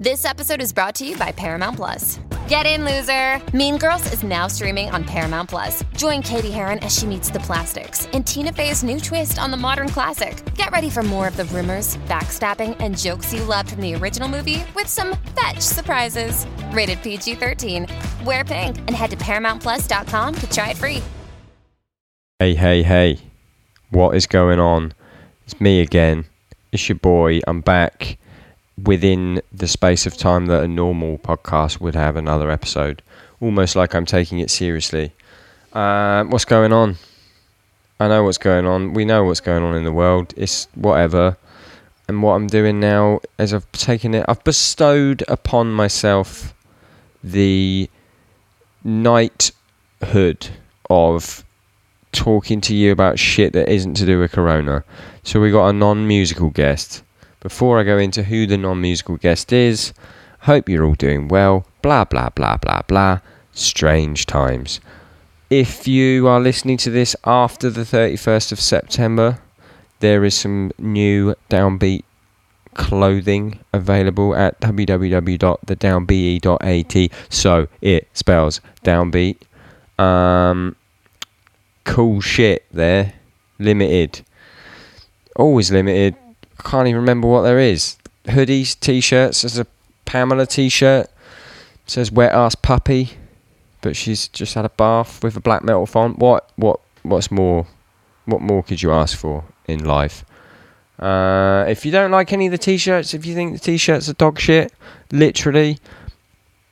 This episode is brought to you by Paramount Plus. Get in, loser! Mean Girls is now streaming on Paramount Plus. Join Cady Heron as she meets the plastics and Tina Fey's new twist on the modern classic. Get ready for more of the rumors, backstabbing, and jokes you loved from the original movie with some fetch surprises. Rated PG 13. Wear pink and head to ParamountPlus.com to try it free. Hey, hey, hey. What is going on? It's me again. It's your boy. I'm back within the space of time that a normal podcast would have another episode. Almost like I'm taking it seriously. Uh, what's going on? I know what's going on. We know what's going on in the world. It's whatever. And what I'm doing now is I've taken it, I've bestowed upon myself the knighthood of talking to you about shit that isn't to do with Corona. So we got a non musical guest. Before I go into who the non musical guest is, hope you're all doing well. Blah, blah, blah, blah, blah. Strange times. If you are listening to this after the 31st of September, there is some new downbeat clothing available at www.thedownbe.at. So it spells downbeat. Um, cool shit there. Limited. Always limited. I can't even remember what there is. Hoodies, t-shirts. There's a Pamela t-shirt. says wet ass puppy, but she's just had a bath with a black metal font. What? What? What's more? What more could you ask for in life? Uh, if you don't like any of the t-shirts, if you think the t-shirts are dog shit, literally,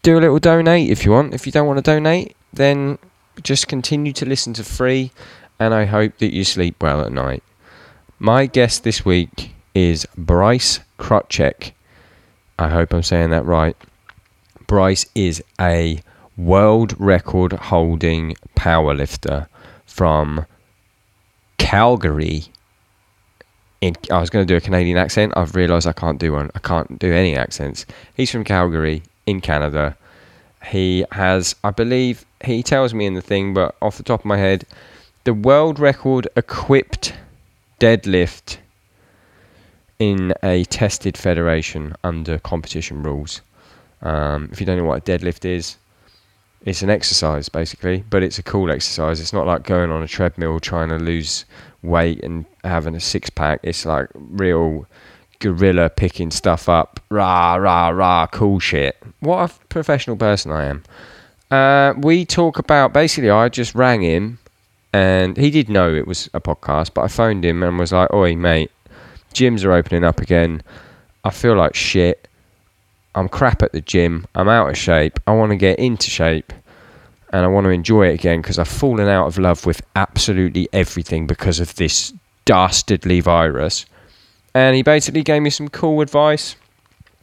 do a little donate if you want. If you don't want to donate, then just continue to listen to free, and I hope that you sleep well at night. My guest this week is Bryce Krutchek. I hope I'm saying that right. Bryce is a world record holding powerlifter from Calgary. In, I was going to do a Canadian accent. I've realised I can't do one. I can't do any accents. He's from Calgary in Canada. He has, I believe, he tells me in the thing, but off the top of my head, the world record equipped deadlift in a tested federation under competition rules. Um, if you don't know what a deadlift is, it's an exercise basically, but it's a cool exercise. It's not like going on a treadmill trying to lose weight and having a six pack. It's like real gorilla picking stuff up. Rah, rah, rah, cool shit. What a professional person I am. Uh, we talk about basically, I just rang him and he did know it was a podcast, but I phoned him and was like, Oi, mate, gyms are opening up again. I feel like shit. I'm crap at the gym. I'm out of shape. I want to get into shape and I want to enjoy it again because I've fallen out of love with absolutely everything because of this dastardly virus. And he basically gave me some cool advice.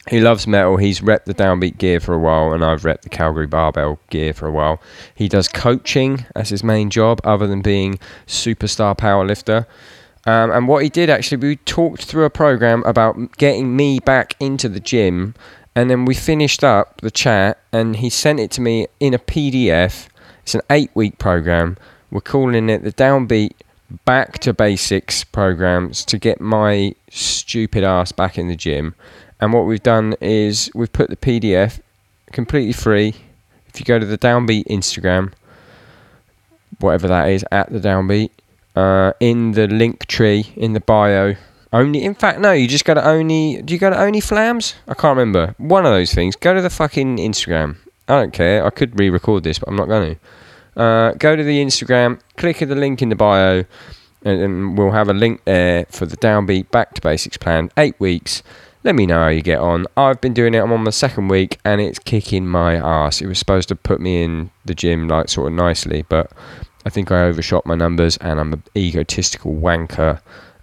He loves metal. He's repped the downbeat gear for a while, and I've repped the Calgary barbell gear for a while. He does coaching as his main job, other than being superstar powerlifter. Um, and what he did actually, we talked through a program about getting me back into the gym, and then we finished up the chat, and he sent it to me in a PDF. It's an eight-week program. We're calling it the Downbeat Back to Basics programs to get my stupid ass back in the gym. And what we've done is we've put the PDF completely free. If you go to the Downbeat Instagram, whatever that is, at the Downbeat, uh, in the link tree in the bio. Only, in fact, no. You just go to only. Do you go to only flams? I can't remember. One of those things. Go to the fucking Instagram. I don't care. I could re-record this, but I'm not going to. Uh, go to the Instagram. Click the link in the bio, and, and we'll have a link there for the Downbeat Back to Basics plan. Eight weeks. Let me know how you get on. I've been doing it. I'm on my second week, and it's kicking my ass. It was supposed to put me in the gym like sort of nicely, but I think I overshot my numbers, and I'm an egotistical wanker.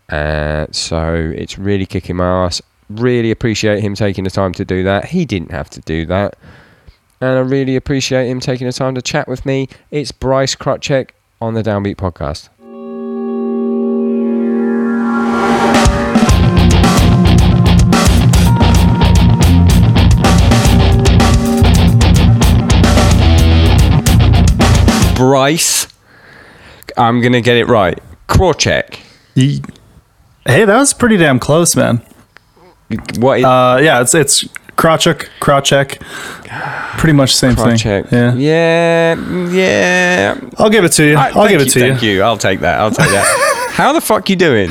Uh, so it's really kicking my ass. Really appreciate him taking the time to do that. He didn't have to do that. And I really appreciate him taking the time to chat with me. It's Bryce Krutchek on the Downbeat Podcast. Bryce, I'm going to get it right. Krotchek. Ye- Hey, that was pretty damn close, man. What is, Uh, yeah, it's it's Krawchuk, Krawcheck. Pretty much same thing. Check. Yeah. yeah, yeah. I'll give it to you. I- I'll give it to you. Thank you. I'll take that. I'll take that. How the fuck you doing?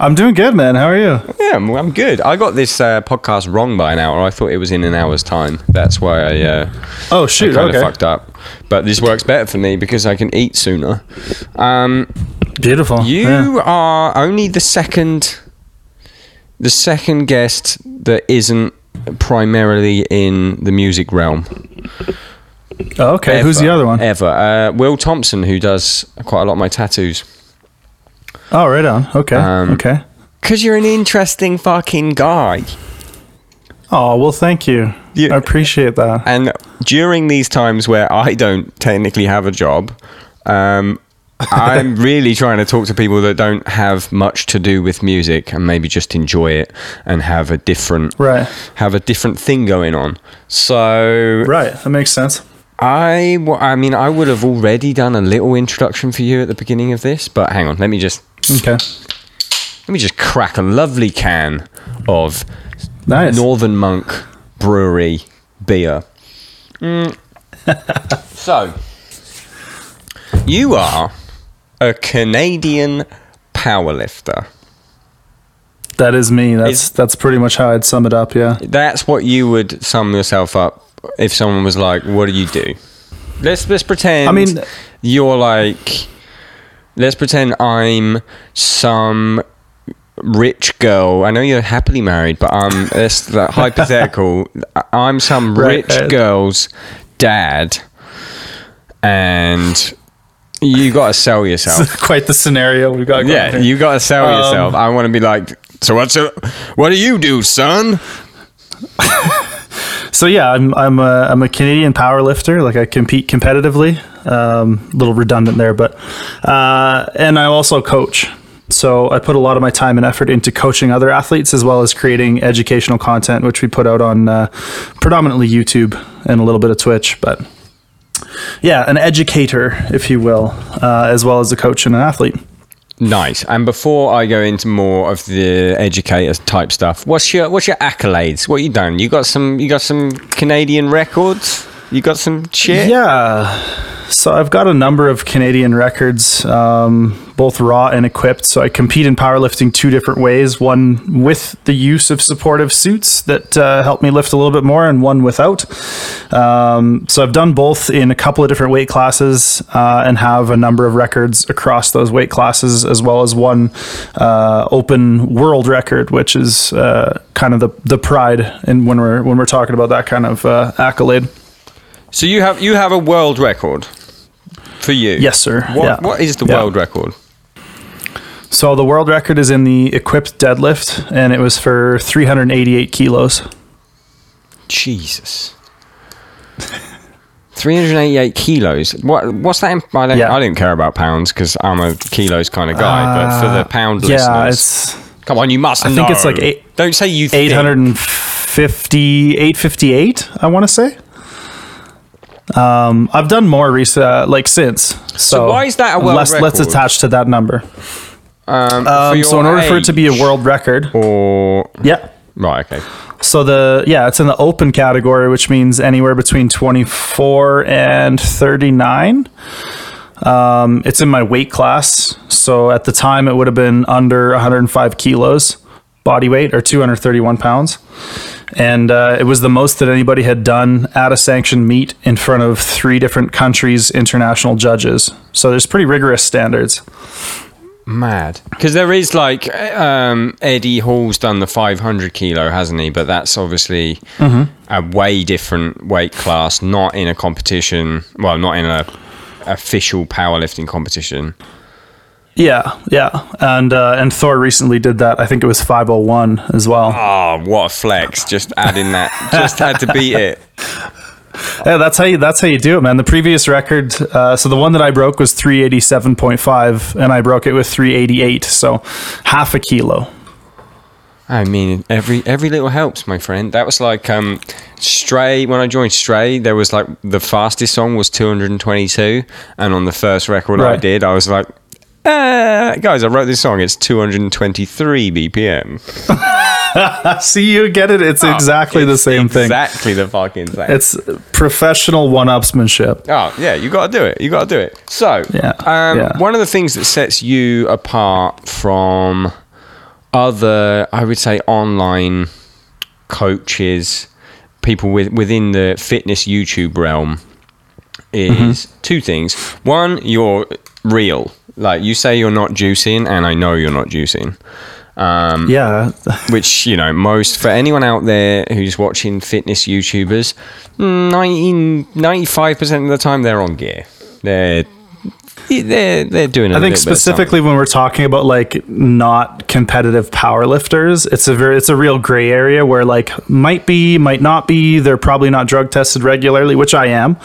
I'm doing good, man. How are you? Yeah, I'm, I'm good. I got this uh, podcast wrong by an hour. I thought it was in an hour's time. That's why I, uh, Oh shoot. kind okay. of fucked up. But this works better for me because I can eat sooner. Um, Beautiful. you Yeah. are only the second, the second guest that isn't primarily in the music realm. Oh, okay. Who's the other one? Ever. Uh, Will Thompson, who does quite a lot of my tattoos. Oh, right on. Okay. Um, okay. Because you're an interesting fucking guy. Oh well, thank you. You- I appreciate that. And during these times where I don't technically have a job, um, I'm really trying to talk to people that don't have much to do with music and maybe just enjoy it and have a different Right. have a different thing going on. So Right. That makes sense. I, w- I mean, I would have already done a little introduction for you at the beginning of this, but hang on, let me just Okay. let me just crack a lovely can of Nice. Northern Monk Brewery beer. Mm. so, you are a Canadian powerlifter. That is me. That's that's pretty much how I'd sum it up. Yeah. That's what you would sum yourself up if someone was like, "What do you do?" Let's let's pretend. I mean- you're like, let's pretend I'm some rich girl. I know you're happily married, but um, it's like hypothetical. I'm some rich right. girl's dad, and you got to sell yourself. Quite the scenario we've got. Yeah, here. you got to sell Um, yourself. I want to be like, so what's it? What do you do, son? So yeah, I'm I'm a I'm a Canadian power lifter. Like I compete competitively. Um, a little redundant there, but uh, and I also coach. So I put a lot of my time and effort into coaching other athletes as well as creating educational content, which we put out on uh, predominantly YouTube and a little bit of Twitch. But yeah, an educator, if you will, uh, as well as a coach and an athlete. Nice. And before I go into more of the educator type stuff, what's your what's your accolades? What you done? You got some you got some Canadian records? You got some shit? Yeah. So I've got a number of Canadian records, um, both raw and equipped. So I compete in powerlifting two different ways one with the use of supportive suits that uh, help me lift a little bit more, and one without. Um, so I've done both in a couple of different weight classes uh, and have a number of records across those weight classes, as well as one uh, open world record, which is uh, kind of the, the pride in when we're when we're talking about that kind of uh, accolade. So you have you have a world record for you? Yes, sir. What Yeah. what is the Yeah. world record? So the world record is in the equipped deadlift, and it was for 388 kilos. Jesus. 388 kilos. What what's that? In, I don't Yeah. I didn't care about pounds because I'm a kilos kind of guy. but for the pound Uh, Yeah, listeners, it's come on, you must I know. think it's like eight- Don't say you think. 850, 858. I want to say. Um, I've done more recent, uh, like since. So, why is that a world let's, Let's attach to that number. Um, Um, so in order for it to be a world record, or yeah. right, okay. So the yeah, it's in the open category, which means anywhere between 24 and 39. Um, it's in my weight class. So at the time, it would have been under 105 kilos body weight or 231 pounds. And uh, it was the most that anybody had done at a sanctioned meet in front of three different countries' international judges. So there's pretty rigorous standards. Mad. Because there is like um, Eddie Hall's done the 500 kilo, hasn't he? But that's obviously Mm-hmm. a way different weight class, not in a competition. Well, not in a official powerlifting competition. Yeah, yeah. And uh, and Thor recently did that. I think it was 501 as well. Oh, what a flex! Just adding that, just had to beat it. Yeah, that's how you that's how you do it, man. The previous record, uh, so the one that I broke was 387.5, and I broke it with 388, so half a kilo. I mean, every every little helps, my friend. That was like um, Stray. When I joined Stray, there was like the fastest song was 222, and on the first record I did, I was like, Uh, guys, I wrote this song. It's 223 BPM. See, you get it. It's exactly the Oh, It's same thing. Exactly the fucking thing. It's professional one-upsmanship. Oh yeah, you got to do it. You got to do it. So, Yeah, um, yeah. one of the things that sets you apart from other, I would say, online coaches, people with, within the fitness YouTube realm, is Mm-hmm. two things. One, you're real. Like you say, you're not juicing, and I know you're not juicing. Um, Yeah, which you know most for anyone out there who's watching fitness youtubers 95 percent of the time they're on gear they're they're they're doing I I think specifically when we're talking about like not competitive powerlifters, it's a very it's a real gray area where like might be, might not be. They're probably not drug tested regularly, which I am,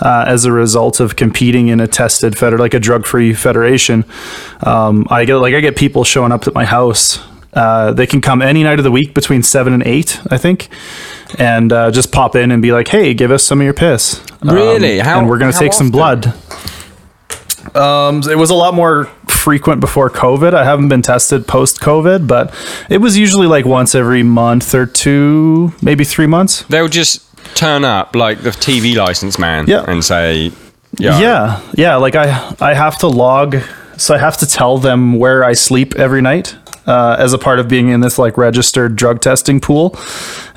uh, as a result of competing in a tested feder like a drug free federation. Um, I get like I get people showing up at my house. Uh, they can come any night of the week between seven and eight, I think, and uh, just pop in and be like, "Hey, give us some of your piss." Um, Really? How- and we're gonna take some blood. Um, it was a lot more frequent before COVID. I haven't been tested post COVID, but it was usually like once every month or two, maybe three months. they'll just turn up like the tv license man Yeah. and say yeah Yeah, yeah. Like I, I have to log, so I have to tell them where I sleep every night. Uh, as a part of being in this like registered drug testing pool,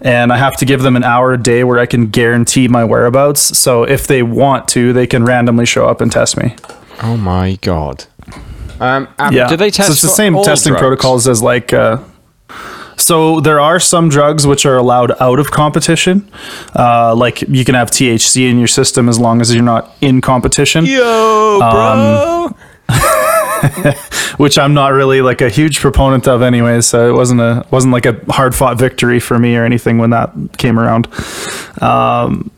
and I have to give them an hour a day where I can guarantee my whereabouts. So if they want to, they can randomly show up and test me. Oh my god um um, Yeah. do they test So it's the same testing drugs? protocols as like. Uh, so there are some drugs which are allowed out of competition. Uh, like you can have THC in your system as long as you're not in competition. yo bro Um, which I'm not really like a huge proponent of anyway. So it wasn't a wasn't like a hard fought victory for me or anything when that came around. Um,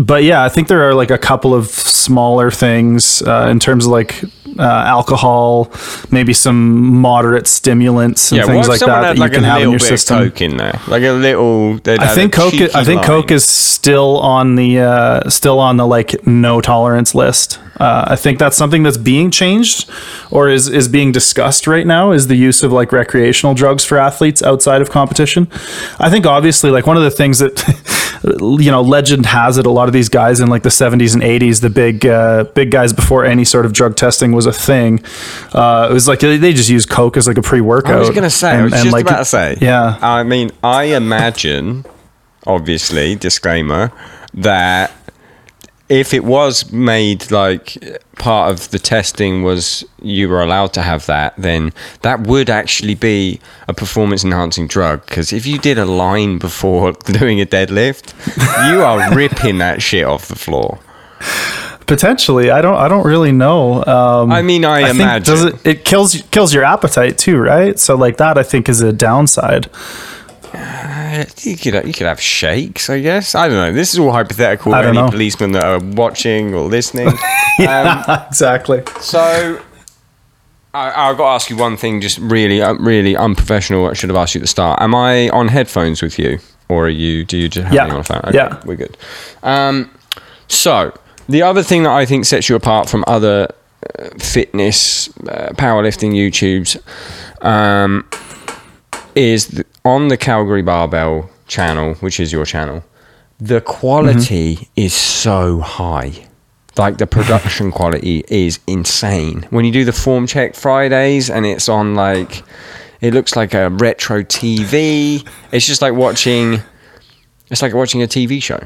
but yeah, I think there are like a couple of smaller things uh, in terms of like uh, alcohol, maybe some moderate stimulants and yeah, things like that that like you can have in your system. coke in there, like a little. I think Coke. I cheeky think Coke is still on the uh, still on the like no tolerance list. Uh, I think that's something that's being changed or is is being discussed right now. Is the use of like recreational drugs for athletes outside of competition? I think obviously like one of the things that you know legend has it. A lot of these guys in like the 70s and 80s, the big uh, big guys before any sort of drug testing was a thing. Uh, it was like they just use Coke as like a pre workout. I was gonna say. I was just about to say. Yeah. I mean, I imagine, obviously, disclaimer, that if it was made like part of the testing was you were allowed to have that, then that would actually be a performance enhancing drug. Because if you did a line before doing a deadlift, you are ripping that shit off the floor. Potentially, I don't. I don't really know. Um, I mean, I, think imagine. does it? It kills kills your appetite too, right? So like that, I think is a downside. You could you could have shakes, I guess. I don't know. This is all hypothetical. I don't any know. policemen that are watching or listening. um, exactly. so, I, I've got to ask you one thing, just really, uh, really unprofessional. I should have asked you at the start. Am I on headphones with you, or are you? Do you just have Yeah. me on a phone? Yeah. we're good. Um, so the other thing that I think sets you apart from other uh, fitness, uh, powerlifting YouTubes, um, is on the Calgary Barbell channel, which is your channel. The quality mm-hmm. is so high. Like the production quality is insane. When you do the form check Fridays and it's on like, it looks like a retro TV. It's just like watching. It's like watching a TV show.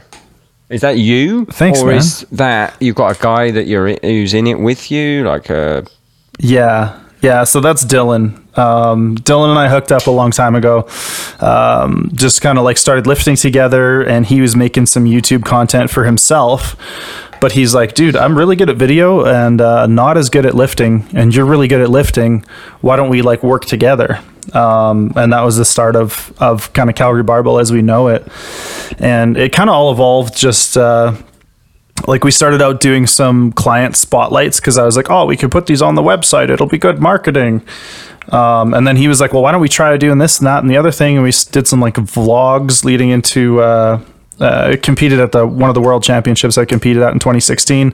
Is that you? Thanks, or man. is that you've got a guy that you're who's in it with you, like a Yeah, yeah. So that's Dylan. Um, Dylan and I hooked up a long time ago. Um, just kind of like started lifting together, and he was making some YouTube content for himself. But he's like, dude, I'm really good at video and uh, not as good at lifting, and you're really good at lifting. Why don't we like work together? Um, and that was the start of of kind of Calgary Barbell as we know it, and it kind of all evolved just. Uh, like we started out doing some client spotlights because I was like, oh, we could put these on the website. It'll be good marketing. Um, and then he was like, well, why don't we try doing this and that and the other thing? And we did some like vlogs leading into uh, uh, competed at the one of the world championships I competed at in 2016.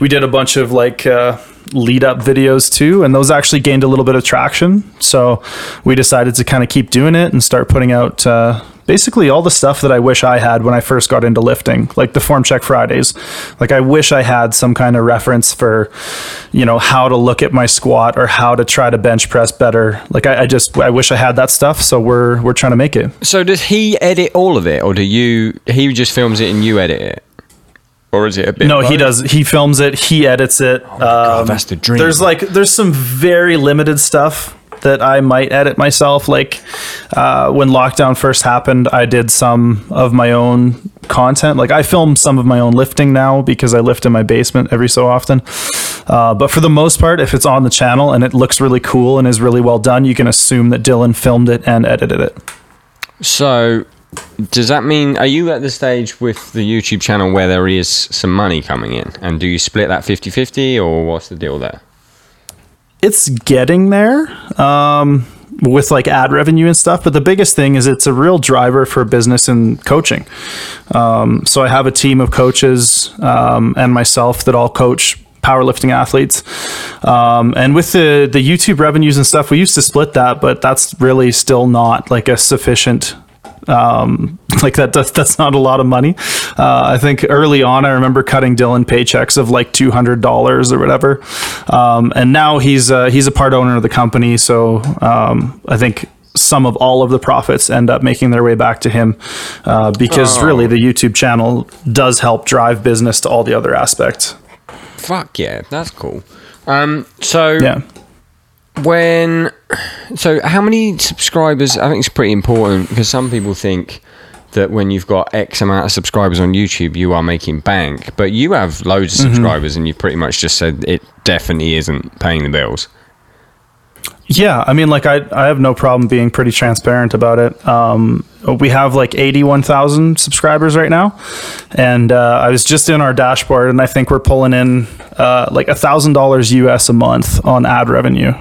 We did a bunch of like uh, lead up videos too, and those actually gained a little bit of traction. So we decided to kind of keep doing it and start putting out uh, basically all the stuff that I wish I had when I first got into lifting, like the form check Fridays. Like I wish I had some kind of reference for, you know, how to look at my squat or how to try to bench press better. Like I, I just I wish I had that stuff. So we're we're trying to make it. So does he edit all of it, or do you? He just films it and you edit it, or is it a bit? No, he does. He films it. He edits it. Oh God, um, that's the dream. There's like there's some very limited stuff that I might edit myself. Like uh, when lockdown first happened, I did some of my own content. Like I film some of my own lifting now because I lift in my basement every so often. Uh, but for the most part, if it's on the channel and it looks really cool and is really well done, you can assume that Dylan filmed it and edited it. So, does that mean are you at the stage with the YouTube channel where there is some money coming in, and do you split that 50-50 or what's the deal there? It's getting there um, with like ad revenue and stuff. But the biggest thing is it's a real driver for business and coaching. Um, so I have a team of coaches um, and myself that all coach powerlifting athletes. Um, and with the the YouTube revenues and stuff, we used to split that, but that's really still not like a sufficient um, like that that's, that's not a lot of money. Uh, i think early on i remember cutting dylan paychecks of like $200 or whatever. Um, and now he's uh, he's a part owner of the company. So um, i think some of all of the profits end up making their way back to him uh, because Oh. really the youtube channel does help drive business to all the other aspects. Fuck yeah, that's cool. Um, so yeah when so how many subscribers i think it's pretty important because some people think that when you've got x amount of subscribers on youtube you are making bank but you have loads of subscribers and you pretty much just said it definitely isn't paying the bills Yeah, I mean, like I, I have no problem being pretty transparent about it. Um, we have like eighty-one thousand subscribers right now, and uh, I was just in our dashboard, and I think we're pulling in uh, like a thousand dollars US a month on ad revenue.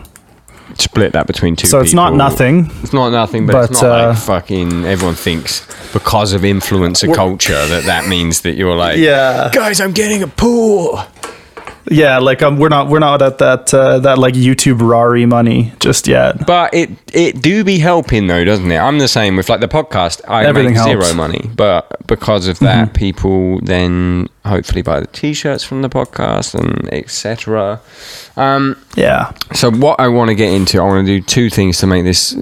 Split that between two So it's not nothing. it's not nothing but, it's not uh, like fucking everyone thinks because of influencer culture that that means that you're like Yeah. guys i'm getting a pool Yeah, like um, we're not we're not at that uh, that like YouTube Rari money just yet. But it it do be helping though, doesn't it? I'm the same with like the podcast. I Everything make zero helps. money, but because of that, people then hopefully buy the t-shirts from the podcast and etc. Um, Yeah, so what I want to get into, I want to do two things to make this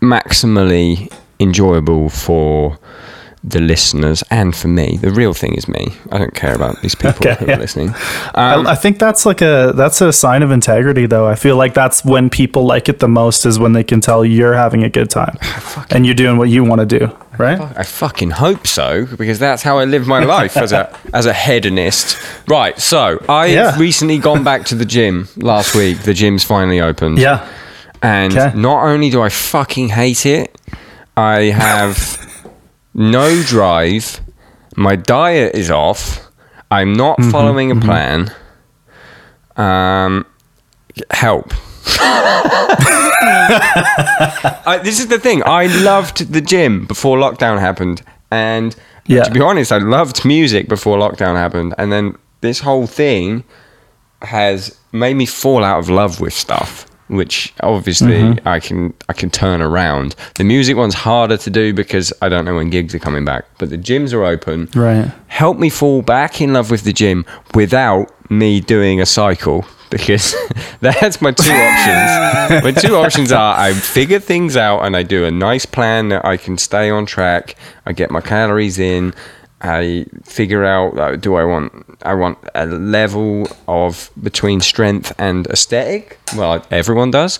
maximally enjoyable for the listeners and for me. The real thing is me. I don't care about these people Okay, who yeah. are listening. Um, I, I think that's like a that's a sign of integrity, though. I feel like that's when people like it the most is when they can tell you're having a good time and you're doing what you want to do, right? I fucking hope so because that's how I live my life as a as a hedonist. Right. So I've Yeah. recently gone back to the gym last week. The gym's finally opened. Yeah. And Okay. not only do I fucking hate it, I have no drive. My diet is off. I'm not Mm-hmm, following a plan. Um, help. I, this is the thing. I loved the gym before lockdown happened, and Yeah. to be honest, I loved music before lockdown happened, and then this whole thing has made me fall out of love with stuff which obviously Mm-hmm. I can I can turn around. The music one's harder to do because I don't know when gigs are coming back, but the gyms are open. Right. Help me fall back in love with the gym without me doing a cycle because that's my two options. my two options are I figure things out and I do a nice plan that I can stay on track. I get my calories in. I figure out uh, do I want I want a level of between strength and aesthetic. Well, everyone does.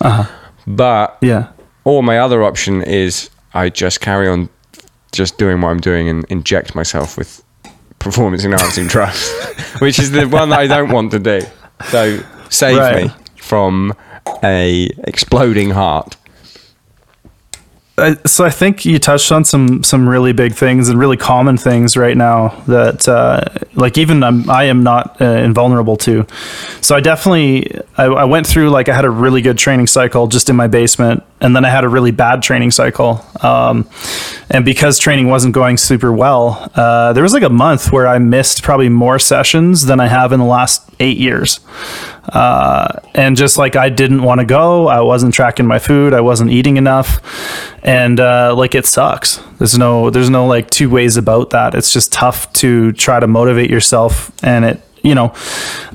But Yeah. or my other option is I just carry on just doing what I'm doing and inject myself with performance enhancing drugs, which is the one that I don't want to do. So save Right. me from a exploding heart. So I think you touched on some some really big things and really common things right now that uh, like even I'm, I am not uh, invulnerable to. So I definitely I, I went through like I had a really good training cycle just in my basement and then I had a really bad training cycle. Um, and because training wasn't going super well, uh, there was like a month where I missed probably more sessions than I have in the last eight years. Uh, and just like I didn't want to go, I wasn't tracking my food, I wasn't eating enough, and uh, like it sucks. There's no there's no like two ways about that. It's just tough to try to motivate yourself, and it you know,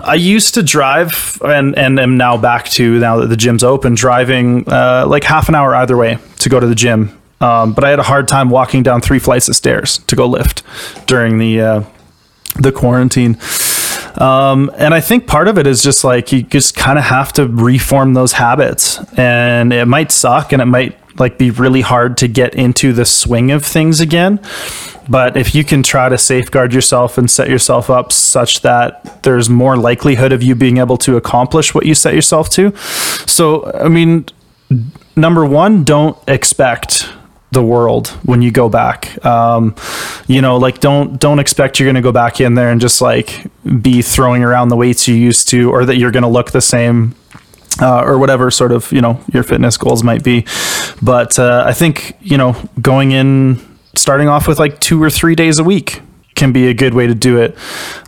I used to drive and, and am now back to now that the gym's open, driving uh, like half an hour either way to go to the gym. Um, but I had a hard time walking down three flights of stairs to go lift during the uh, the quarantine. Um, and I think part of it is just like you just kind of have to reform those habits, and it might suck, and it might like be really hard to get into the swing of things again. But if you can try to safeguard yourself and set yourself up such that there's more likelihood of you being able to accomplish what you set yourself to. So, I mean, number one, don't expect the world when you go back. Um, you know, like don't don't expect you're going to go back in there and just like be throwing around the weights you used to, or that you're going to look the same uh, or whatever sort of you know your fitness goals might be. But uh, I think you know going in, starting off with like two or three days a week can be a good way to do it,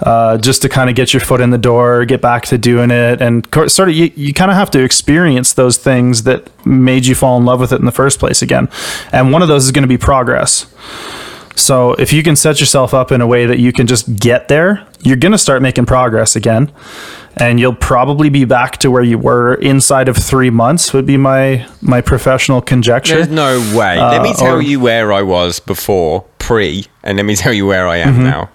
uh, just to kind of get your foot in the door, get back to doing it, and sort of you, you kind of have to experience those things that made you fall in love with it in the first place again. And one of those is going to be progress. So if you can set yourself up in a way that you can just get there, you're going to start making progress again and you'll probably be back to where you were inside of three months would be my my professional conjecture. There's no way. Uh, let me tell or, you where i was before pre and let me tell you where i am mm-hmm. now.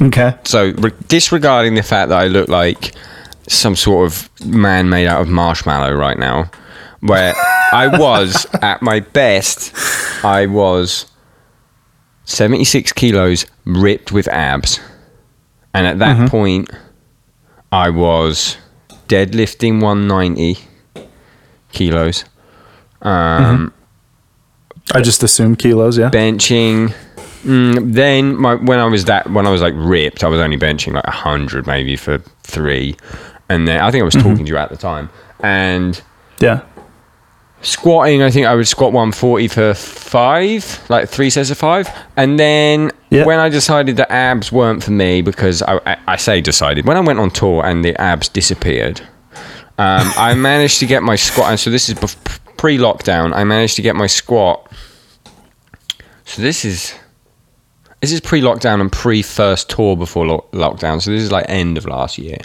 Okay. So re- disregarding the fact that i look like some sort of man made out of marshmallow right now where i was at my best i was 76 kilos ripped with abs. And at that mm-hmm. point I was deadlifting 190 kilos. Um, mm-hmm. I just assumed kilos, yeah. Benching. Mm, then my, when I was that when I was like ripped, I was only benching like hundred maybe for three, and then I think I was mm-hmm. talking to you at the time, and yeah, squatting. I think I would squat 140 for five, like three sets of five, and then when I decided that abs weren't for me, because I, I, I, say decided, when I went on tour and the abs disappeared, um, I managed to get my squat. And so this is pre lockdown. I managed to get my squat. So this is. This is pre lockdown and pre first tour before lo- lockdown. So this is like end of last year.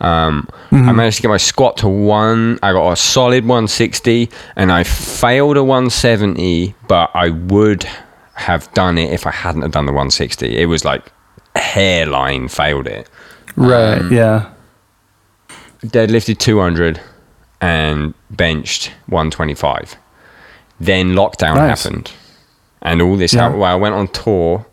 Um, mm-hmm. I managed to get my squat to one. I got a solid 160 and I failed a 170, but I would have done it if I hadn't have done the 160. It was like hairline failed it. Right. Um, yeah. Deadlifted 200 and benched 125. Then lockdown nice. happened, and all this. Yeah. well, I went on tour.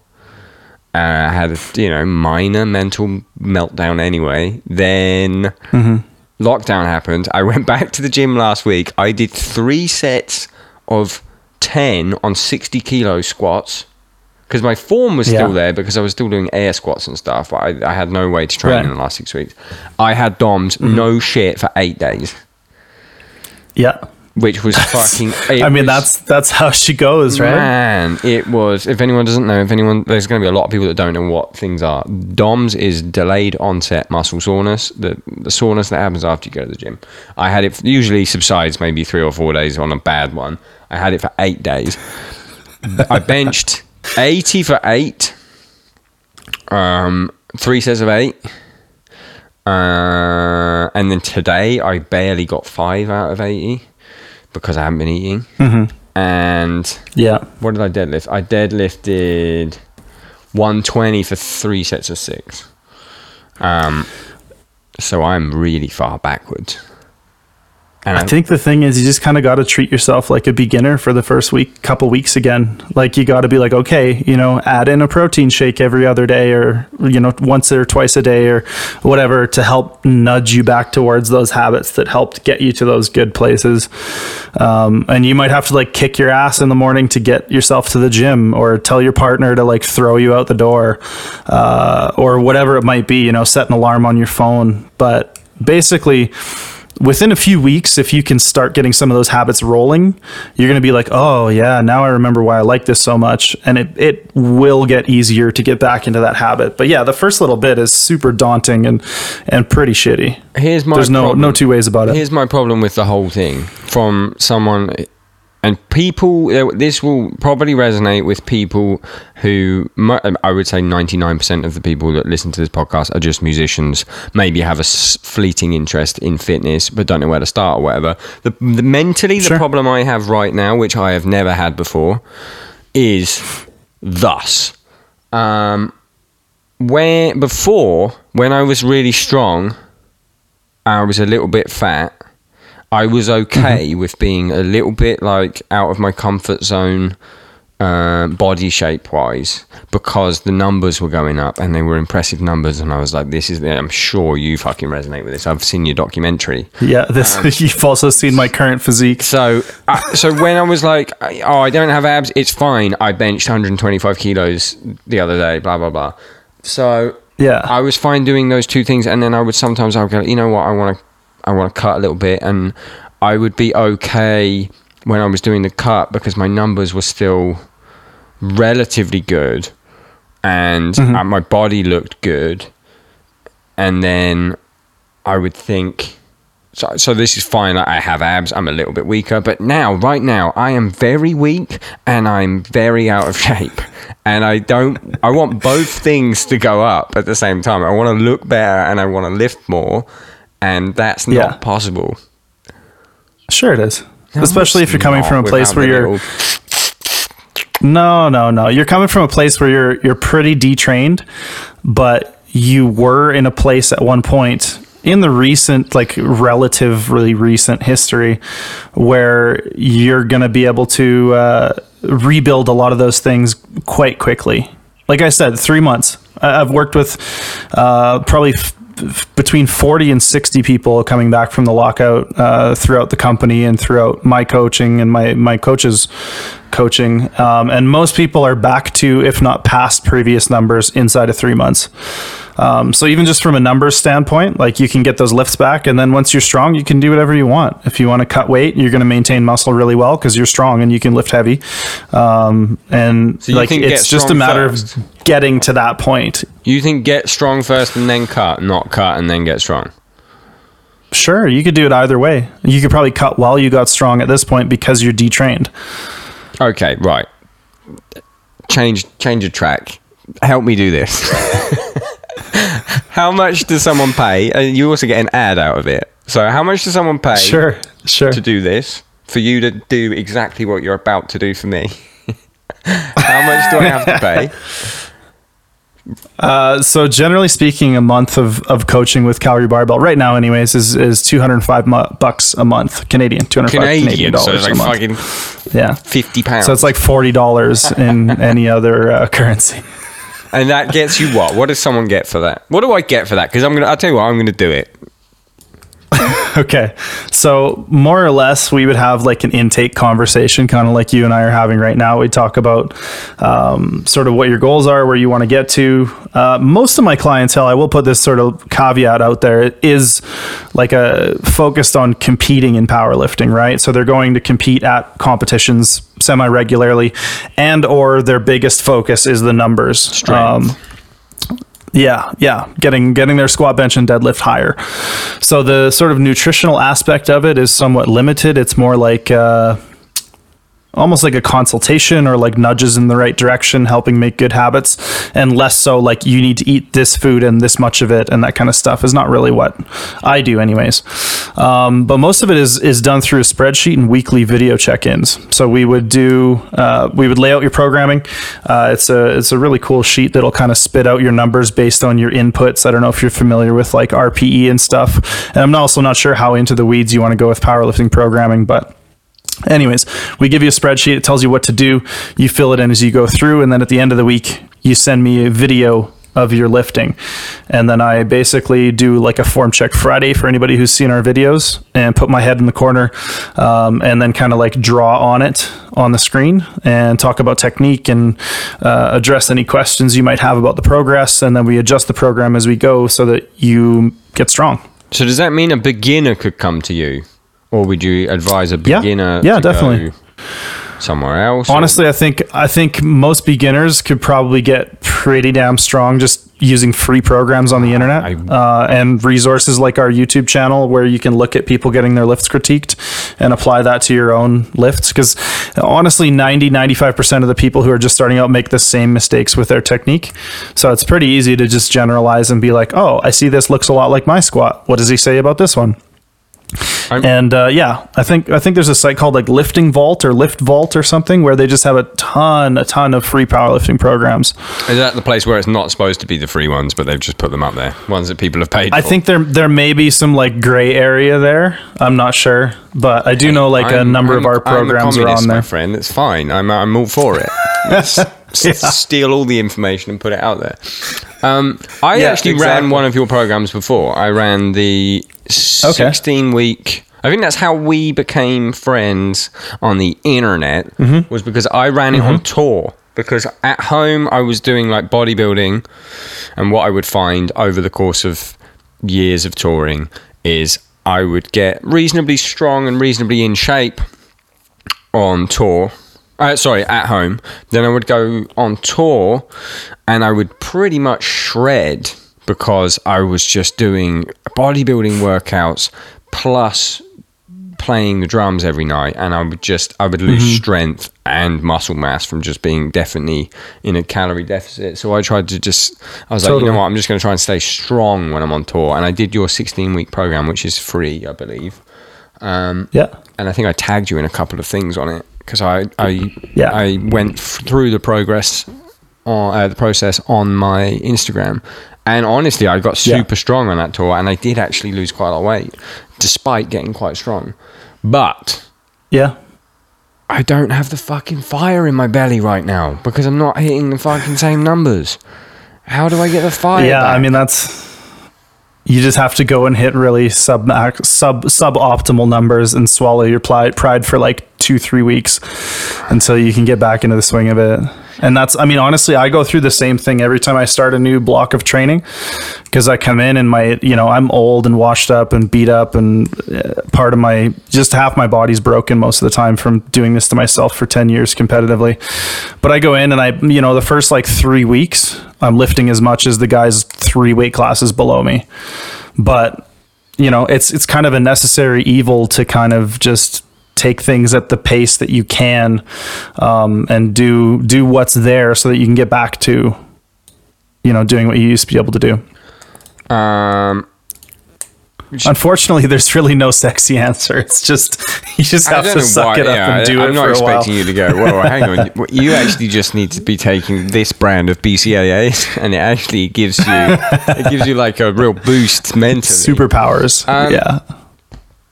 Uh, I had a you know minor mental meltdown anyway. Then mm-hmm. lockdown happened. I went back to the gym last week. I did three sets of 10 on 60 kilo squats because my form was still yeah. there because I was still doing air squats and stuff. But I, I had no way to train right. in the last six weeks. I had DOMs, mm-hmm. no shit, for eight days. Yeah. Which was fucking. I mean, was, that's that's how she goes, right? Man, it was. If anyone doesn't know, if anyone, there's going to be a lot of people that don't know what things are. DOMS is delayed onset muscle soreness. The the soreness that happens after you go to the gym. I had it usually subsides maybe three or four days on a bad one. I had it for eight days. I benched 80 for eight, um, three sets of eight. Uh, and then today I barely got five out of 80 because I haven't been eating. Mm-hmm. And yeah, what did I deadlift? I deadlifted 120 for three sets of six. Um, so I'm really far backwards. And I think the thing is, you just kind of got to treat yourself like a beginner for the first week, couple weeks again. Like you got to be like, okay, you know, add in a protein shake every other day, or you know, once or twice a day, or whatever, to help nudge you back towards those habits that helped get you to those good places. Um, and you might have to like kick your ass in the morning to get yourself to the gym, or tell your partner to like throw you out the door, uh, or whatever it might be. You know, set an alarm on your phone, but basically within a few weeks, if you can start getting some of those habits rolling, you're going to be like, oh, yeah, now I remember why I like this so much. And it, it will get easier to get back into that habit. But yeah, the first little bit is super daunting and, and pretty shitty. Here's my There's no, problem. no two ways about it. Here's my problem with the whole thing from someone, and people. This will probably resonate with people who I would say 99% of the people that listen to this podcast are just musicians. Maybe have a fleeting interest in fitness, but don't know where to start or whatever. The, the mentally, the problem I have right now, which I have never had before, is thus. Um, where before, when I was really strong, I was a little bit fat. I was okay with being a little bit like out of my comfort zone, uh, body shape wise, because the numbers were going up and they were impressive numbers. And I was like, "This is." I'm sure you fucking resonate with this. I've seen your documentary. yeah, this Um, you've also seen my current physique. So, uh, so when I was like, "Oh, I don't have abs," it's fine. I benched 125 kilos the other day. Blah blah blah. So Yeah. I was fine doing those two things, and then I would sometimes I would go, you know what, I want to, I want to cut a little bit, and I would be okay when I was doing the cut because my numbers were still relatively good, and uh, my body looked good, and then I would think. So, so this is fine. like, I have abs. I'm a little bit weaker, but now, right now, I am very weak and I'm very out of shape. And I don't. I want both things to go up at the same time. I want to look better and I want to lift more, and that's not Yeah. possible. Sure, it is. Especially if you're coming from a place where you're. little- No, no, no. You're coming from a place where you're you're pretty detrained, but you were in a place at one point in the recent like relatively recent history where you're going to be able to uh, rebuild a lot of those things quite quickly. Like I said, 3 months. I've worked with uh, probably f- between 40 and 60 people coming back from the lockout uh, throughout the company and throughout my coaching and my my coaches coaching. Um, and most people are back to if not past previous numbers inside of three months um, so even just from a numbers standpoint like you can get those lifts back and then once you're strong you can do whatever you want if you want to cut weight you're going to maintain muscle really well because you're strong and you can lift heavy um, and So like it's just a matter first? of getting to that point You think get strong first and then cut, not cut and then get strong. Sure, you could do it either way. You could probably cut while you got strong at this point because you're detrained. Okay, right. Change change a track. Help me do this. how much does someone pay? And you also get an ad out of it. So how much does someone pay Sure, sure. to do this? For you to do exactly what you're about to do for me. how much do I have to pay? Uh, so generally speaking, a month of, of coaching with Calgary Barbell right now, anyways, is is 205 mu- bucks a month Canadian, 205 Canadian, Canadian, dollars it's like a month. yeah. fifty pounds. So it's like forty dollars in any other uh, currency. And that gets you what? What does someone get for that? What do I get for that? Because I'm gonna. I'll tell you what. I'm gonna do it. Okay. So, more or less, we would have like an intake conversation, kind of like you and I are having right now. We talk about um, sort of what your goals are, where you want to get to. Uh, most of my clientele, I will put this sort of caveat out there, is like a focused on competing in powerlifting, right? So, they're going to compete at competitions semi regularly, and or their biggest focus is the numbers. Strength. Yeah, yeah, getting getting their squat, bench, and deadlift higher. So the sort of nutritional aspect of it is somewhat limited. It's more like uh, almost like a consultation or like nudges in the right direction, helping make good habits, and less so like you need to eat this food and this much of it and that kind of stuff is not really what I do, anyways. Um, but most of it is is done through a spreadsheet and weekly video check-ins. So we would do uh, we would lay out your programming. Uh, it's a it's a really cool sheet that'll kind of spit out your numbers based on your inputs. I don't know if you're familiar with like RPE and stuff, and I'm also not sure how into the weeds you want to go with powerlifting programming, but Anyways, we give you a spreadsheet. It tells you what to do. You fill it in as you go through, and then at the end of the week, you send me a video of your lifting. And then I basically do like a form check Friday for anybody who's seen our videos and put my head in the corner um, and then kind of like draw on it on the screen and talk about technique and uh, address any questions you might have about the progress. And then we adjust the program as we go so that you get strong So does that mean a beginner could come to you, or would you advise a beginner? Yeah, to definitely. somewhere else. or- Honestly, I think I think most beginners could probably get pretty damn strong just using free programs on the internet I- uh, and resources like our YouTube channel where you can look at people getting their lifts critiqued and apply that to your own lifts. Because honestly, 90 95% of the people who are just starting out make the same mistakes with their technique. So it's pretty easy to just generalize and be like, oh, I see this looks a lot like my squat. What does he say about this one? I'm- And uh, yeah, I think I think there's a site called like Lifting Vault or Lift Vault or something where they just have a ton, a ton of free powerlifting programs. Is that the place where it's not supposed to be the free ones, but they've just put them up there? Ones that people have paid I for? think there there may be some like gray area there. I'm not sure, but I do know like a I'm- number I'm- of our I'm a programs are on My there. friend, it's fine. I'm, I'm all for it. S- Steal all the information and put it out there. Um, I Yeah, actually ran one of your programs before. I ran the 16 week. I think that's how we became friends on the internet. Mm-hmm. Was because I ran it on tour. Because at home I was doing like bodybuilding, and what I would find over the course of years of touring is I would get reasonably strong and reasonably in shape on tour. Uh, sorry, at home. Then I would go on tour and I would pretty much shred because I was just doing bodybuilding workouts plus playing the drums every night and I would just I would lose strength and muscle mass from just being definitely in a calorie deficit. So I tried to just I was like, you know what, I'm just gonna try and stay strong when I'm on tour. And I did your sixteen week program, which is free, I believe. Um, Yeah. and I think I tagged you in a couple of things on it because I I Yeah. I went through the progress on uh, the process on my Instagram, and honestly, I got Yeah. super strong on that tour, and I did actually lose quite a lot of weight despite getting quite strong, but. Yeah. I don't have the fucking fire in my belly right now because I'm not hitting the fucking same numbers. How do I get the fire? yeah, I mean that's you just have to go and hit really sub sub suboptimal numbers and swallow your pride for like two three weeks until you can get back into the swing of it. And that's I mean honestly I go through the same thing every time I start a new block of training because I come in and my you know I'm old and washed up and beat up and uh, part of my just half my body's broken most of the time from doing this to myself for 10 years competitively. But I go in and I you know the first like 3 weeks I'm lifting as much as the guys 3 weight classes below me. But you know, it's it's kind of a necessary evil to kind of just take things at the pace that you can um, and do do what's there so that you can get back to you know doing what you used to be able to do. um, Unfortunately, there's really no sexy answer. It's just you just have to suck why- it up yeah, and do I, it I'm not for a while. expecting you to go. Whoa, hang on. You actually just need to be taking this brand of BCAAs, and it actually gives you it gives you like a real boost mentally. Superpowers. Um, yeah.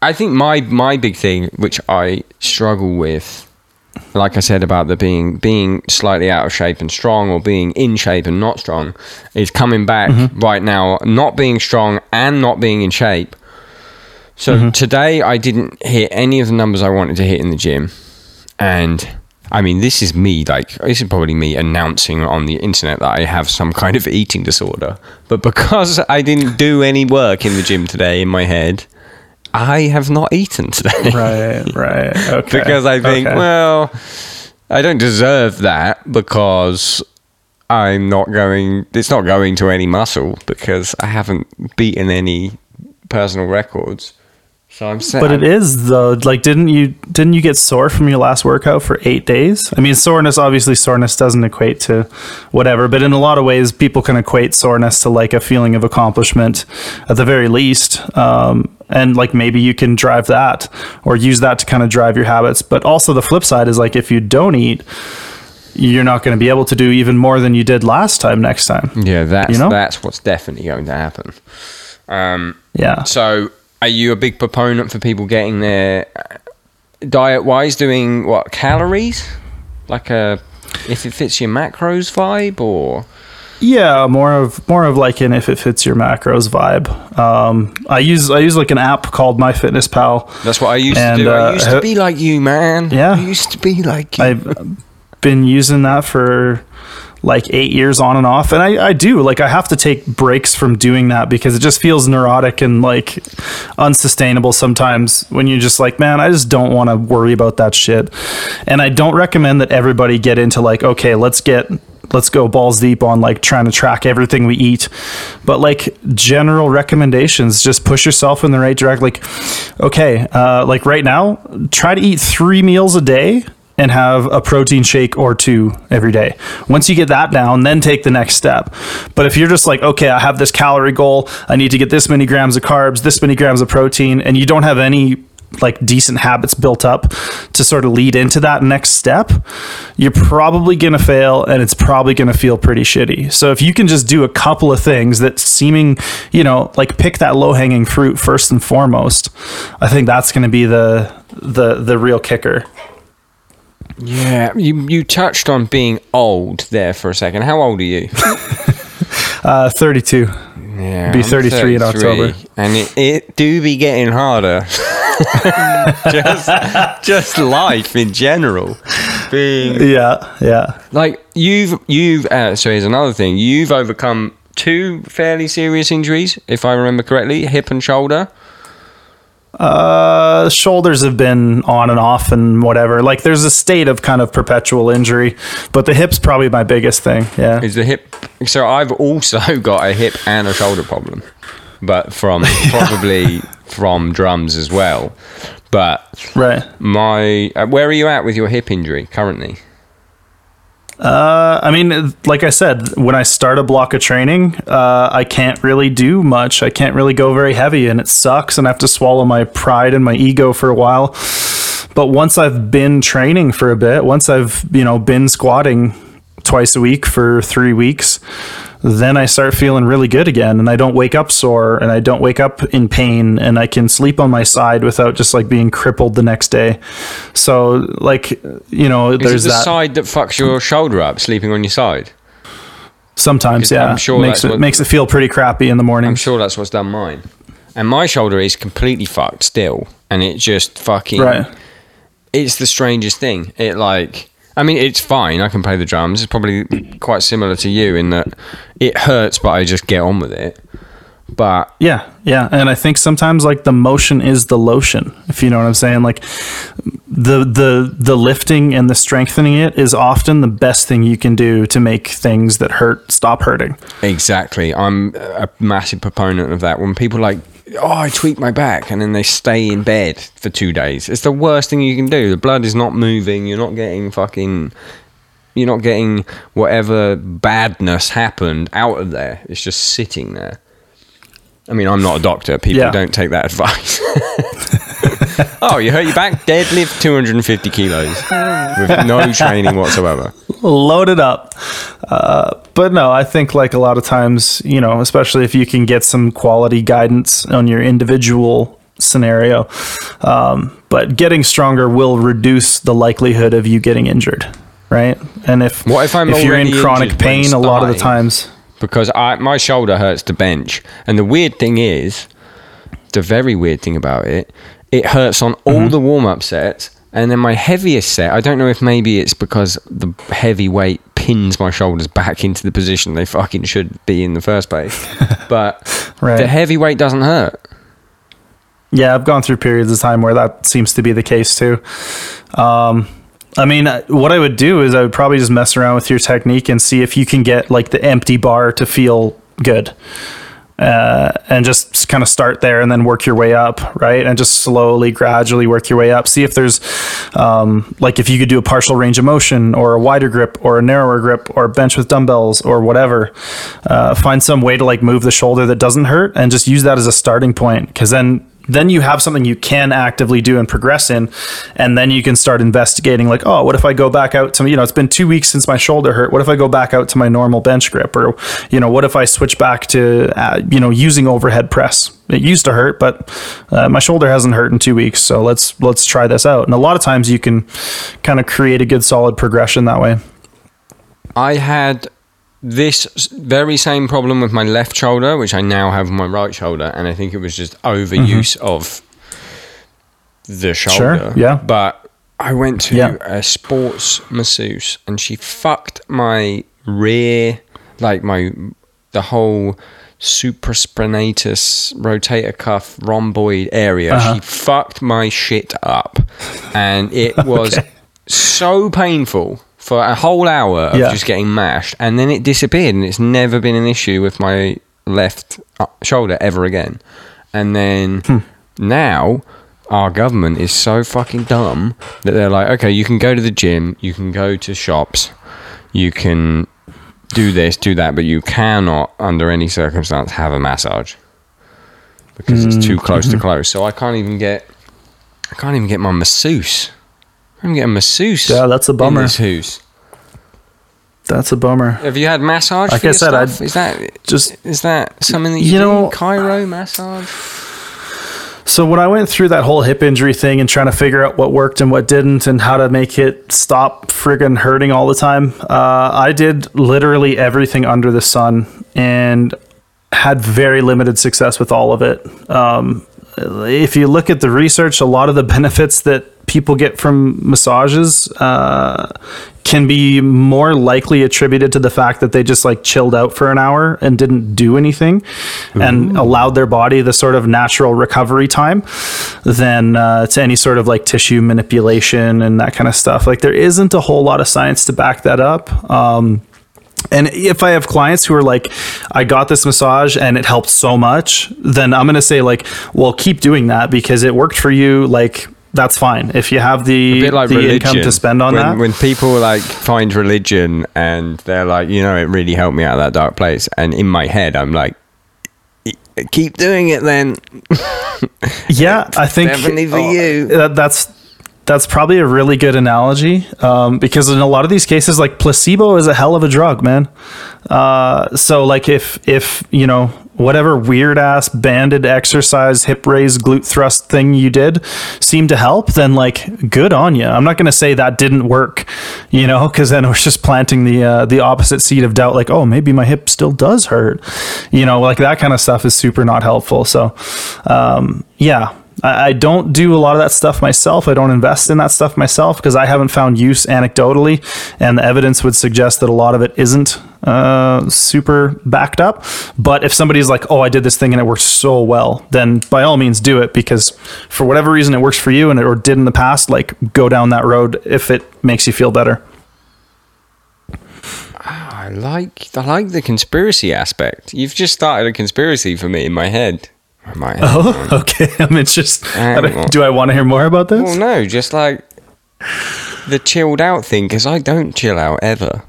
I think my my big thing, which I struggle with, like I said about the being being slightly out of shape and strong, or being in shape and not strong, is coming back Mm-hmm. right now, not being strong and not being in shape. So Mm-hmm. today I didn't hit any of the numbers I wanted to hit in the gym, and I mean this is me like this is probably me announcing on the internet that I have some kind of eating disorder. But because I didn't do any work in the gym today in my head. I have not eaten today. Right. Right. Okay. because I think, Okay. well, I don't deserve that because I'm not going, it's not going to any muscle because I haven't beaten any personal records. So I'm saying, But it is though. Like, didn't you didn't you get sore from your last workout for eight days? I mean, soreness obviously soreness doesn't equate to whatever, but in a lot of ways, people can equate soreness to like a feeling of accomplishment, at the very least. Um, and like maybe you can drive that or use that to kind of drive your habits. But also the flip side is like if you don't eat, you're not going to be able to do even more than you did last time. Next time, yeah, that's, you know? that's what's definitely going to happen. Um, yeah. So, are you a big proponent for people getting their diet wise doing what calories, like a if it fits your macros vibe, or Yeah, more of more of like an if it fits your macros vibe. Um, I use I use like an app called MyFitnessPal. that's what I used And, to do. I uh, used to be like you, man. Yeah. I used to be like you. I've been using that for like eight years on and off. And I, I do like, I have to take breaks from doing that because it just feels neurotic and like unsustainable sometimes when you're just like, man, I just don't want to worry about that shit. And I don't recommend that everybody get into like, okay, let's get let's go balls deep on like trying to track everything we eat but like general recommendations just push yourself in the right direction like okay uh, like right now try to eat three meals a day and have a protein shake or two every day. Once you get that down, then take the next step. But if you're just like, okay, I have this calorie goal, I need to get this many grams of carbs, this many grams of protein, and you don't have any like decent habits built up to sort of lead into that next step, you're probably going to fail and it's probably going to feel pretty shitty. So if you can just do a couple of things that seeming, you know, like pick that low-hanging fruit first and foremost, I think that's going to be the the the real kicker. Yeah, you you touched on being old there for a second. How old are you? Uh 32. Yeah, Be I'm 33 in October. and it, it do be getting harder. just, just life in general. Being Yeah, yeah. like you've you've uh, so here's another thing. You've overcome two fairly serious injuries, if I remember correctly, hip and shoulder. Uh, shoulders have been on and off and whatever. Like there's a state of kind of perpetual injury, but the hip's probably my biggest thing. Yeah. Is the hip? So I've also got a hip and a shoulder problem, but from probably from drums as well. But Right. my uh, where are you at with your hip injury currently? Uh, I mean, like I said, when I start a block of training, uh, I can't really do much. I can't really go very heavy, and it sucks. And I have to swallow my pride and my ego for a while. But once I've been training for a bit, once I've you know been squatting twice a week for three weeks, then I start feeling really good again, and I don't wake up sore, and I don't wake up in pain, and I can sleep on my side without just like being crippled the next day. So, like you know, Is there's the that. side that fucks your shoulder up, sleeping on your side? Sometimes, yeah. I'm sure makes it what- makes it feel pretty crappy in the morning. I'm sure that's what's done mine. And my shoulder is completely fucked still, and it just fucking. Right. It's the strangest thing. It like. I mean, it's fine. I can play the drums. It's probably quite similar to you in that it hurts, but I just get on with it. But Yeah, yeah, and I think sometimes like the motion is the lotion, if you know what I'm saying. Like the the the lifting and the strengthening it is often the best thing you can do to make things that hurt stop hurting. Exactly. I'm a massive proponent of that. When people like, oh, I tweaked my back, and then they stay in bed for two days. It's the worst thing you can do. The blood is not moving. You're not getting fucking. You're not getting whatever badness happened out of there. It's just sitting there. I mean, I'm not a doctor. People Yeah. don't take that advice. oh, you hurt your back? Deadlift 250 kilos with no training whatsoever. Load it up. Uh, but no, I think like a lot of times, you know, especially if you can get some quality guidance on your individual scenario. Um, but getting stronger will reduce the likelihood of you getting injured, right? And if What if I'm if you're in chronic pain, a lot of the times. because I my shoulder hurts to bench. And the weird thing is, the very weird thing about it, it hurts on all Mm-hmm. the warm up sets. And then my heaviest set, I don't know if maybe it's because the heavy weight pins my shoulders back into the position they fucking should be in the first place. but Right. the heavy weight doesn't hurt. Yeah, I've gone through periods of time where that seems to be the case too. Um, I mean, uh, what I would do is I would probably just mess around with your technique and see if you can get like the empty bar to feel good. Uh, and just kind of start there and then work your way up, right? And just slowly, gradually work your way up. See if there's, um, like, if you could do a partial range of motion or a wider grip or a narrower grip or bench with dumbbells or whatever. Uh, find some way to like move the shoulder that doesn't hurt and just use that as a starting point because then then you have something you can actively do and progress in and then you can start investigating like oh what if i go back out to you know it's been two weeks since my shoulder hurt. What if i go back out to my normal bench grip? Or you know what if i switch back to uh, you know using overhead press? It used to hurt but uh, my shoulder hasn't hurt in two weeks so let's let's try this out. And a lot of times you can kind of create a good solid progression that way. I had this very same problem with my left shoulder, which I now have on my right shoulder, and I think it was just overuse of the shoulder. yeah. But I went to Yeah. a sports masseuse, and she fucked my rear, like my the whole supraspinatus rotator cuff rhomboid area. Uh-huh. She fucked my shit up, and it was Okay. so painful for a whole hour of Yeah. just getting mashed, and then it disappeared, and it's never been an issue with my left uh, shoulder ever again. And then Hmm. now our government is so fucking dumb that they're like, okay, you can go to the gym, you can go to shops, you can do this, do that, but you cannot, under any circumstance, have a massage because it's too close to close. So I can't even get, I can't even get my masseuse. I can get a masseuse. Yeah, that's a bummer. House. That's a bummer. Have you had massage? Like I said, I'd is that just- is that something that you, You do? know- chiro massage? So when I went through that whole hip injury thing and trying to figure out what worked and what didn't and how to make it stop friggin' hurting all the time, uh, I did literally everything under the sun and had very limited success with all of it. Um, if you look at the research, a lot of the benefits that people get from massages uh, can be more likely attributed to the fact that they just like chilled out for an hour and didn't do anything and allowed their body the sort of natural recovery time than uh, to any sort of like tissue manipulation and that kind of stuff. Like there isn't a whole lot of science to back that up. Um, and if I have clients who are like, I got this massage and it helped so much, then I'm going to say, like, well, keep doing that because it worked for you. Like, that's fine. If you have the, like the religion. income to spend on when, that. When people like find religion and they're like, you know, it really helped me out of that dark place. And in my head, I'm like, "E- keep doing it then. yeah, I think definitely for uh, you. that- that's that's probably a really good analogy um, because in a lot of these cases, like placebo is a hell of a drug, man. Uh, so like if if you know whatever weird ass banded exercise hip raise glute thrust thing you did seemed to help, then like good on you. I'm not gonna say that didn't work, you know, because then it was just planting the uh, the opposite seed of doubt, like oh maybe my hip still does hurt, you know, like that kind of stuff is super not helpful. So um, yeah. I don't do a lot of that stuff myself. I don't invest in that stuff myself because I haven't found use anecdotally, and the evidence would suggest that a lot of it isn't uh, super backed up. But if somebody's like, "Oh, I did this thing and it worked so well," then by all means do it because for whatever reason it works for you and it or did in the past, like go down that road if it makes you feel better. I like I like the conspiracy aspect. You've just started a conspiracy for me in my head. In my head. Oh, okay. I'm interested. Do I want to hear more about this? Well, no, just like the chilled out thing, because I don't chill out ever.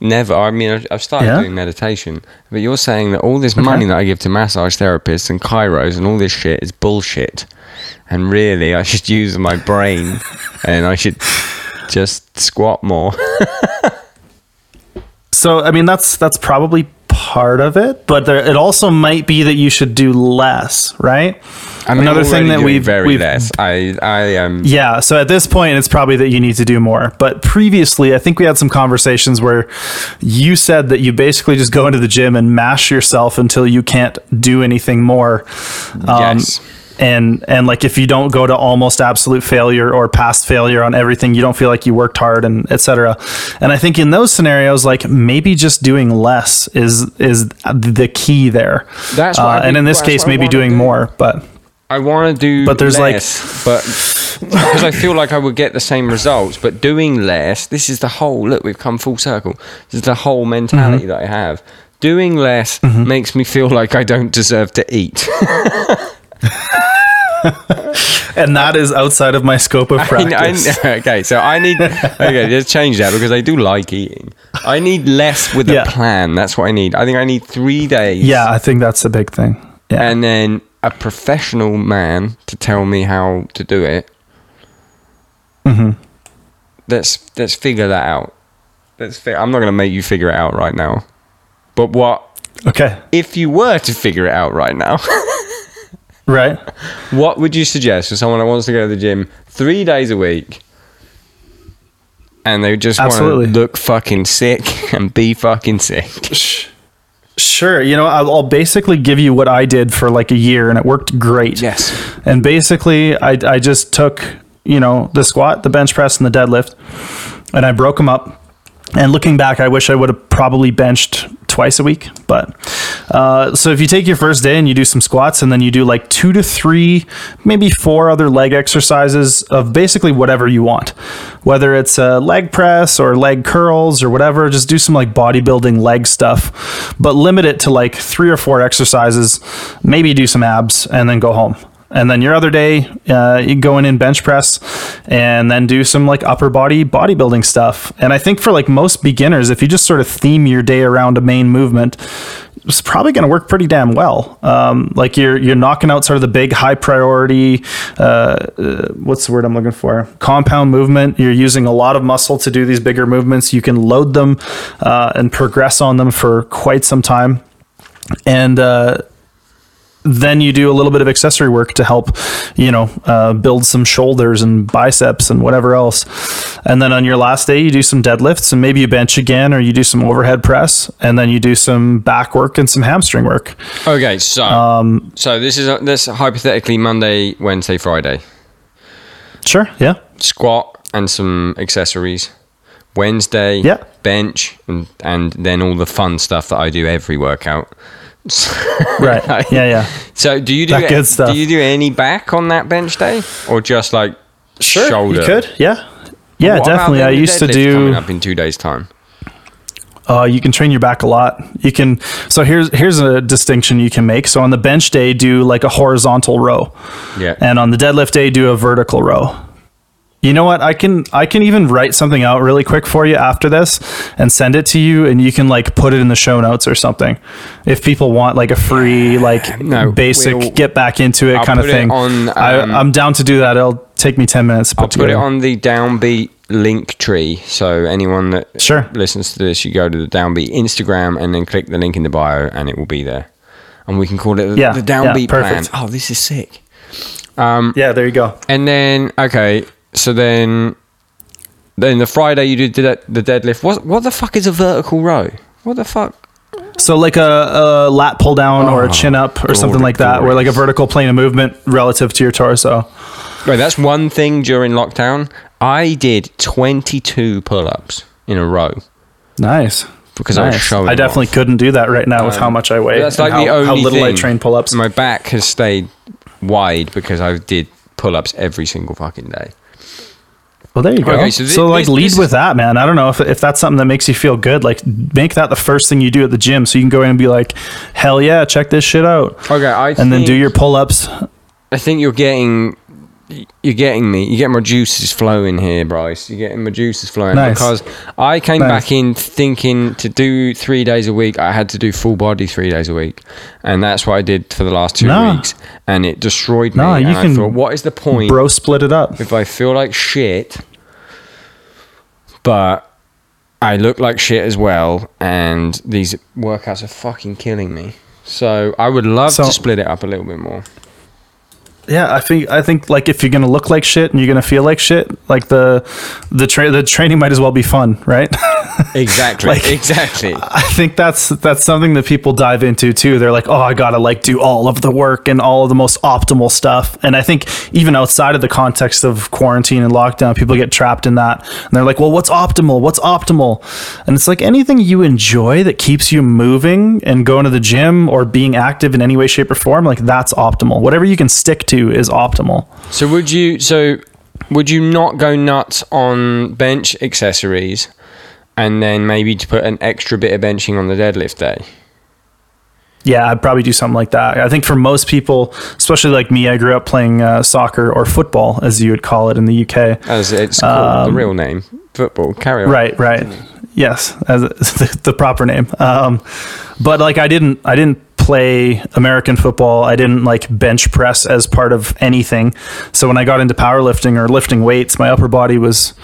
Never. I mean, I've- started Yeah? doing meditation, but you're saying that all this money that I give to massage therapists and chiros and all this shit is bullshit. And really, I should use my brain and I should just squat more. So I mean that's that's probably part of it, but there, it also might be that you should do less, right? I'm Another thing that we've very we've less. I I am. yeah. So at this point, it's probably that you need to do more. But previously, I think we had some conversations where you said that you basically just go into the gym and mash yourself until you can't do anything more. Um, Yes. And and like if you don't go to almost absolute failure or past failure on everything, you don't feel like you worked hard and etc. And I think in those scenarios, like maybe just doing less is is the key there. That's uh, and in this case, maybe doing do. more. But I want to do, But there's, like- but because I feel like I would get the same results. But doing less, this is the whole look. We've come full circle. This is the whole mentality Mm-hmm. that I have. Doing less makes me feel like I don't deserve to eat. and that is outside of my scope of practice. I- okay, so I need okay. Let's change that because I do like eating. I need less with Yeah. a plan. That's what I need. I think I need three days. yeah, I think that's the big thing. Yeah. and then a professional man to tell me how to do it. Mm-hmm. Let's let's figure that out. Let's. Fi- I'm not going to make you figure it out right now. But what okay. if you were to figure it out right now? Right. what would you suggest for someone that wants to go to the gym three days a week, and they just want to look fucking sick and be fucking sick? Sure. You know, I'll, I'll basically give you what I did for like a year, and it worked great. Yes. And basically, I, I just took, you know, the squat, the bench press, and the deadlift, and I broke them up And looking back, I wish I would have probably benched twice a week. But uh, so if you take your first day and you do some squats and then you do like two to three, maybe four other leg exercises of basically whatever you want, whether it's a leg press or leg curls or whatever, just do some like bodybuilding leg stuff, but limit it to like three or four exercises, maybe do some abs and then go home and then your other day uh, you go in and bench press and then do some like upper body bodybuilding stuff. And i think for like most beginners if you just sort of theme your day around a main movement it's probably going to work pretty damn well. Um, like you're you're knocking out sort of the big high priority uh, uh, what's the word i'm looking for? Compound movement. You're using a lot of muscle to do these bigger movements. You can load them uh, and progress on them for quite some time. And uh, then you do a little bit of accessory work to help, you know, uh, build some shoulders and biceps and whatever else. And then on your last day, you do some deadlifts and maybe you bench again or you do some overhead press and then you do some back work and some hamstring work. Okay, so um, so this is this hypothetically Monday, Wednesday, Friday. Sure. Yeah. Squat and some accessories. Wednesday, yeah. bench and and then all the fun stuff that I do every workout. Right. Yeah, yeah. So do you do That good stuff. do you do any back on that bench day or just like Sure. shoulder? You could. Yeah. Yeah, What definitely. I used to do. coming up in two days time. Uh, you can train your back a lot. You can. So here's here's a distinction you can make. So on the bench day, do like a horizontal row, Yeah. and on the deadlift day, do a vertical row. You know what? I can I can even write something out really quick for you after this and send it to you, and you can like put it in the show notes or something. If people want like a free like No, basic we'll- get back into it I'll kind of thing, on, I, um, I'm down to do that. It'll take me ten minutes to put I'll put it on the downbeat link tree. So anyone that Sure. listens to this, you go to the downbeat Instagram and then click the link in the bio, and it will be there. And we can call it Yeah, the yeah, downbeat plan. perfect. Oh, this is sick. Um, Yeah, there you go. And then okay, so then then the Friday you did the the deadlift. What what the fuck is a vertical row? What the fuck? So like a, a lat pull down or a Oh, chin up or something like that, where like a vertical plane of movement relative to your torso. Right, that's one thing during lockdown. I did 22 pull-ups in a row Nice. because I was showing I definitely off. couldn't do that right now with Um, how much I weigh. That's like how, the only how little I train pull ups. My back has stayed wide because I did pull-ups every single fucking day. Well, there you go. Okay, so so, like this- lead this is- with that, man. I don't know if, if that's something that makes you feel good. Like make that the first thing you do at the gym, so you can go in and be like, "Hell yeah, check this shit out," Okay, I and then do your pull ups. I think you're getting you're getting me. You're getting my juices flowing here, Bryce. You're getting my juices flowing Nice. because I came Nice. back in thinking to do three days a week. I had to do full body three days a week, and that's what I did for the last two Nah. weeks, and it destroyed me. Nah, you I can thought, what is the point Bro, split it up. if I feel like shit, but I look like shit as well, and these workouts are fucking killing me. So I would love So- to split it up a little bit more. Yeah, I think I think like if you're gonna look like shit and you're gonna feel like shit, like the the tra- the training might as well be fun, right? Exactly. Like- exactly. I think that's that's something that people dive into too. They're like, "Oh, I got to like do all of the work and all of the most optimal stuff." And I think even outside of the context of quarantine and lockdown, people get trapped in that. And they're like, "Well, what's optimal? What's optimal?" And it's like anything you enjoy that keeps you moving and going to the gym or being active in any way shape or form, like that's optimal. Whatever you can stick to is optimal. So would you so would you not go nuts on bench accessories and then maybe to put an extra bit of benching on the deadlift day? Yeah, I'd probably do something like that. I think for most people, especially like me, I grew up playing uh, soccer or football, as you would call it in the UK. As it's called, the real name. Football. Carry on. Um, Right, right. Yes, as the, the proper name. Um, but like, I didn't, I didn't play American football. I didn't like bench press as part of anything. So when I got into powerlifting or lifting weights, my upper body was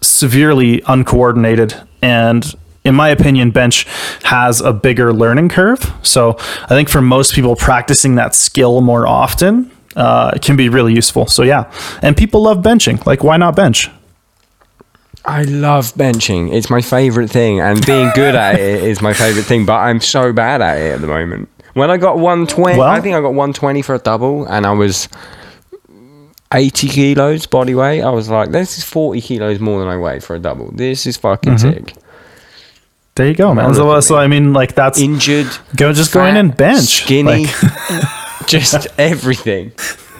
severely uncoordinated and. In my opinion, bench has a bigger learning curve. So I think for most people, practicing that skill more often uh, can be really useful. So yeah, and people love benching. Like, why not bench? I love benching. It's my favorite thing, and being good at it is my favorite thing. But I'm so bad at it at the moment. When I got 120, Well- I think I got 120 for a double, and I was 80 kilos body weight. I was like, this is 40 kilos more than I weigh for a double. This is fucking Mm-hmm. sick. There you go, man. So, so I mean, like that's Injured, go just going fat, in bench, skinny, Like, just everything.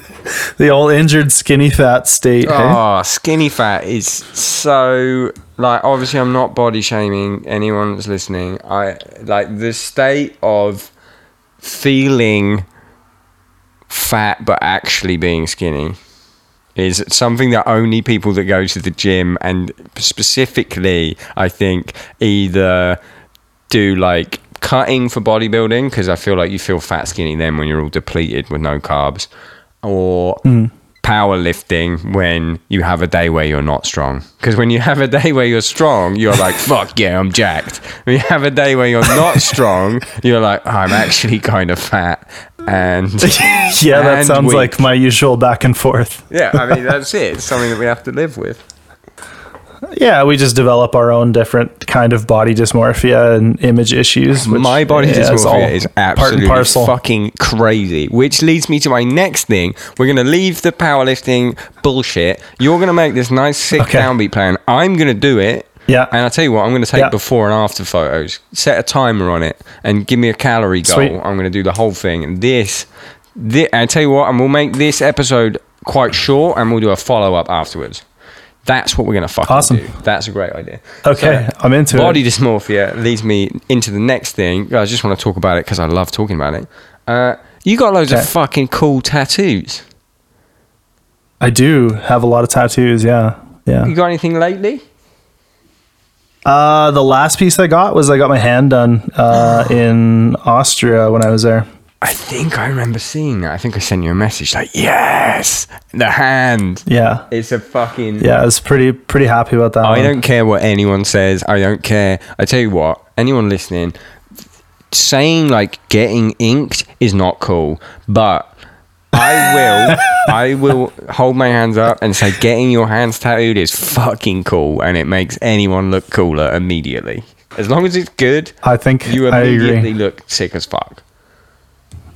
the old injured, skinny, fat state. hey? Oh, skinny fat is so like obviously I'm not body shaming anyone that's listening. I like the state of feeling fat but actually being skinny is something that only people that go to the gym and specifically I think either do like cutting for bodybuilding because I feel like you feel fat skinny then when you're all depleted with no carbs or mm. Powerlifting when you have a day where you're not strong. Because when you have a day where you're strong you're like fuck yeah I'm jacked. When you have a day where you're not strong you're like oh, I'm actually kind of fat. And yeah, that sounds weak. like my usual back and forth. yeah I mean that's it. It's something that we have to live with Yeah, we just develop our own different kind of body dysmorphia and image issues. which, my body yeah, dysmorphia is part and absolutely parcel. fucking crazy. Which leads me to my next thing. We're gonna leave the powerlifting bullshit. You're gonna make this nice sick Okay. downbeat plan. I'm gonna do it. Yeah. And I'll tell you what, I'm going to take Yeah. before and after photos, set a timer on it, and give me a calorie goal. Sweet. I'm going to do the whole thing. And this, this, I tell you what, and we'll make this episode quite short, and we'll do a follow up afterwards. That's what we're going to fucking Awesome. do. That's a great idea. Okay, I'm into body it. Body dysmorphia leads me into the next thing. I just want to talk about it because I love talking about it. Uh, you got loads Okay. of fucking cool tattoos. I do have a lot of tattoos. Yeah, yeah. You got anything lately? Uh, the last piece I got was I got my hand done uh, in Austria when I was there. I think I remember seeing that. I think I sent you a message like, yes, the hand. Yeah, It's a fucking. yeah. I was pretty pretty happy about that. I one. don't care what anyone says. I don't care. I tell you what, anyone listening, saying like getting inked is not cool, but I will, I will hold my hands up and say getting your hands tattooed is fucking cool, and it makes anyone look cooler immediately. As long as it's good, I think you immediately look sick as fuck.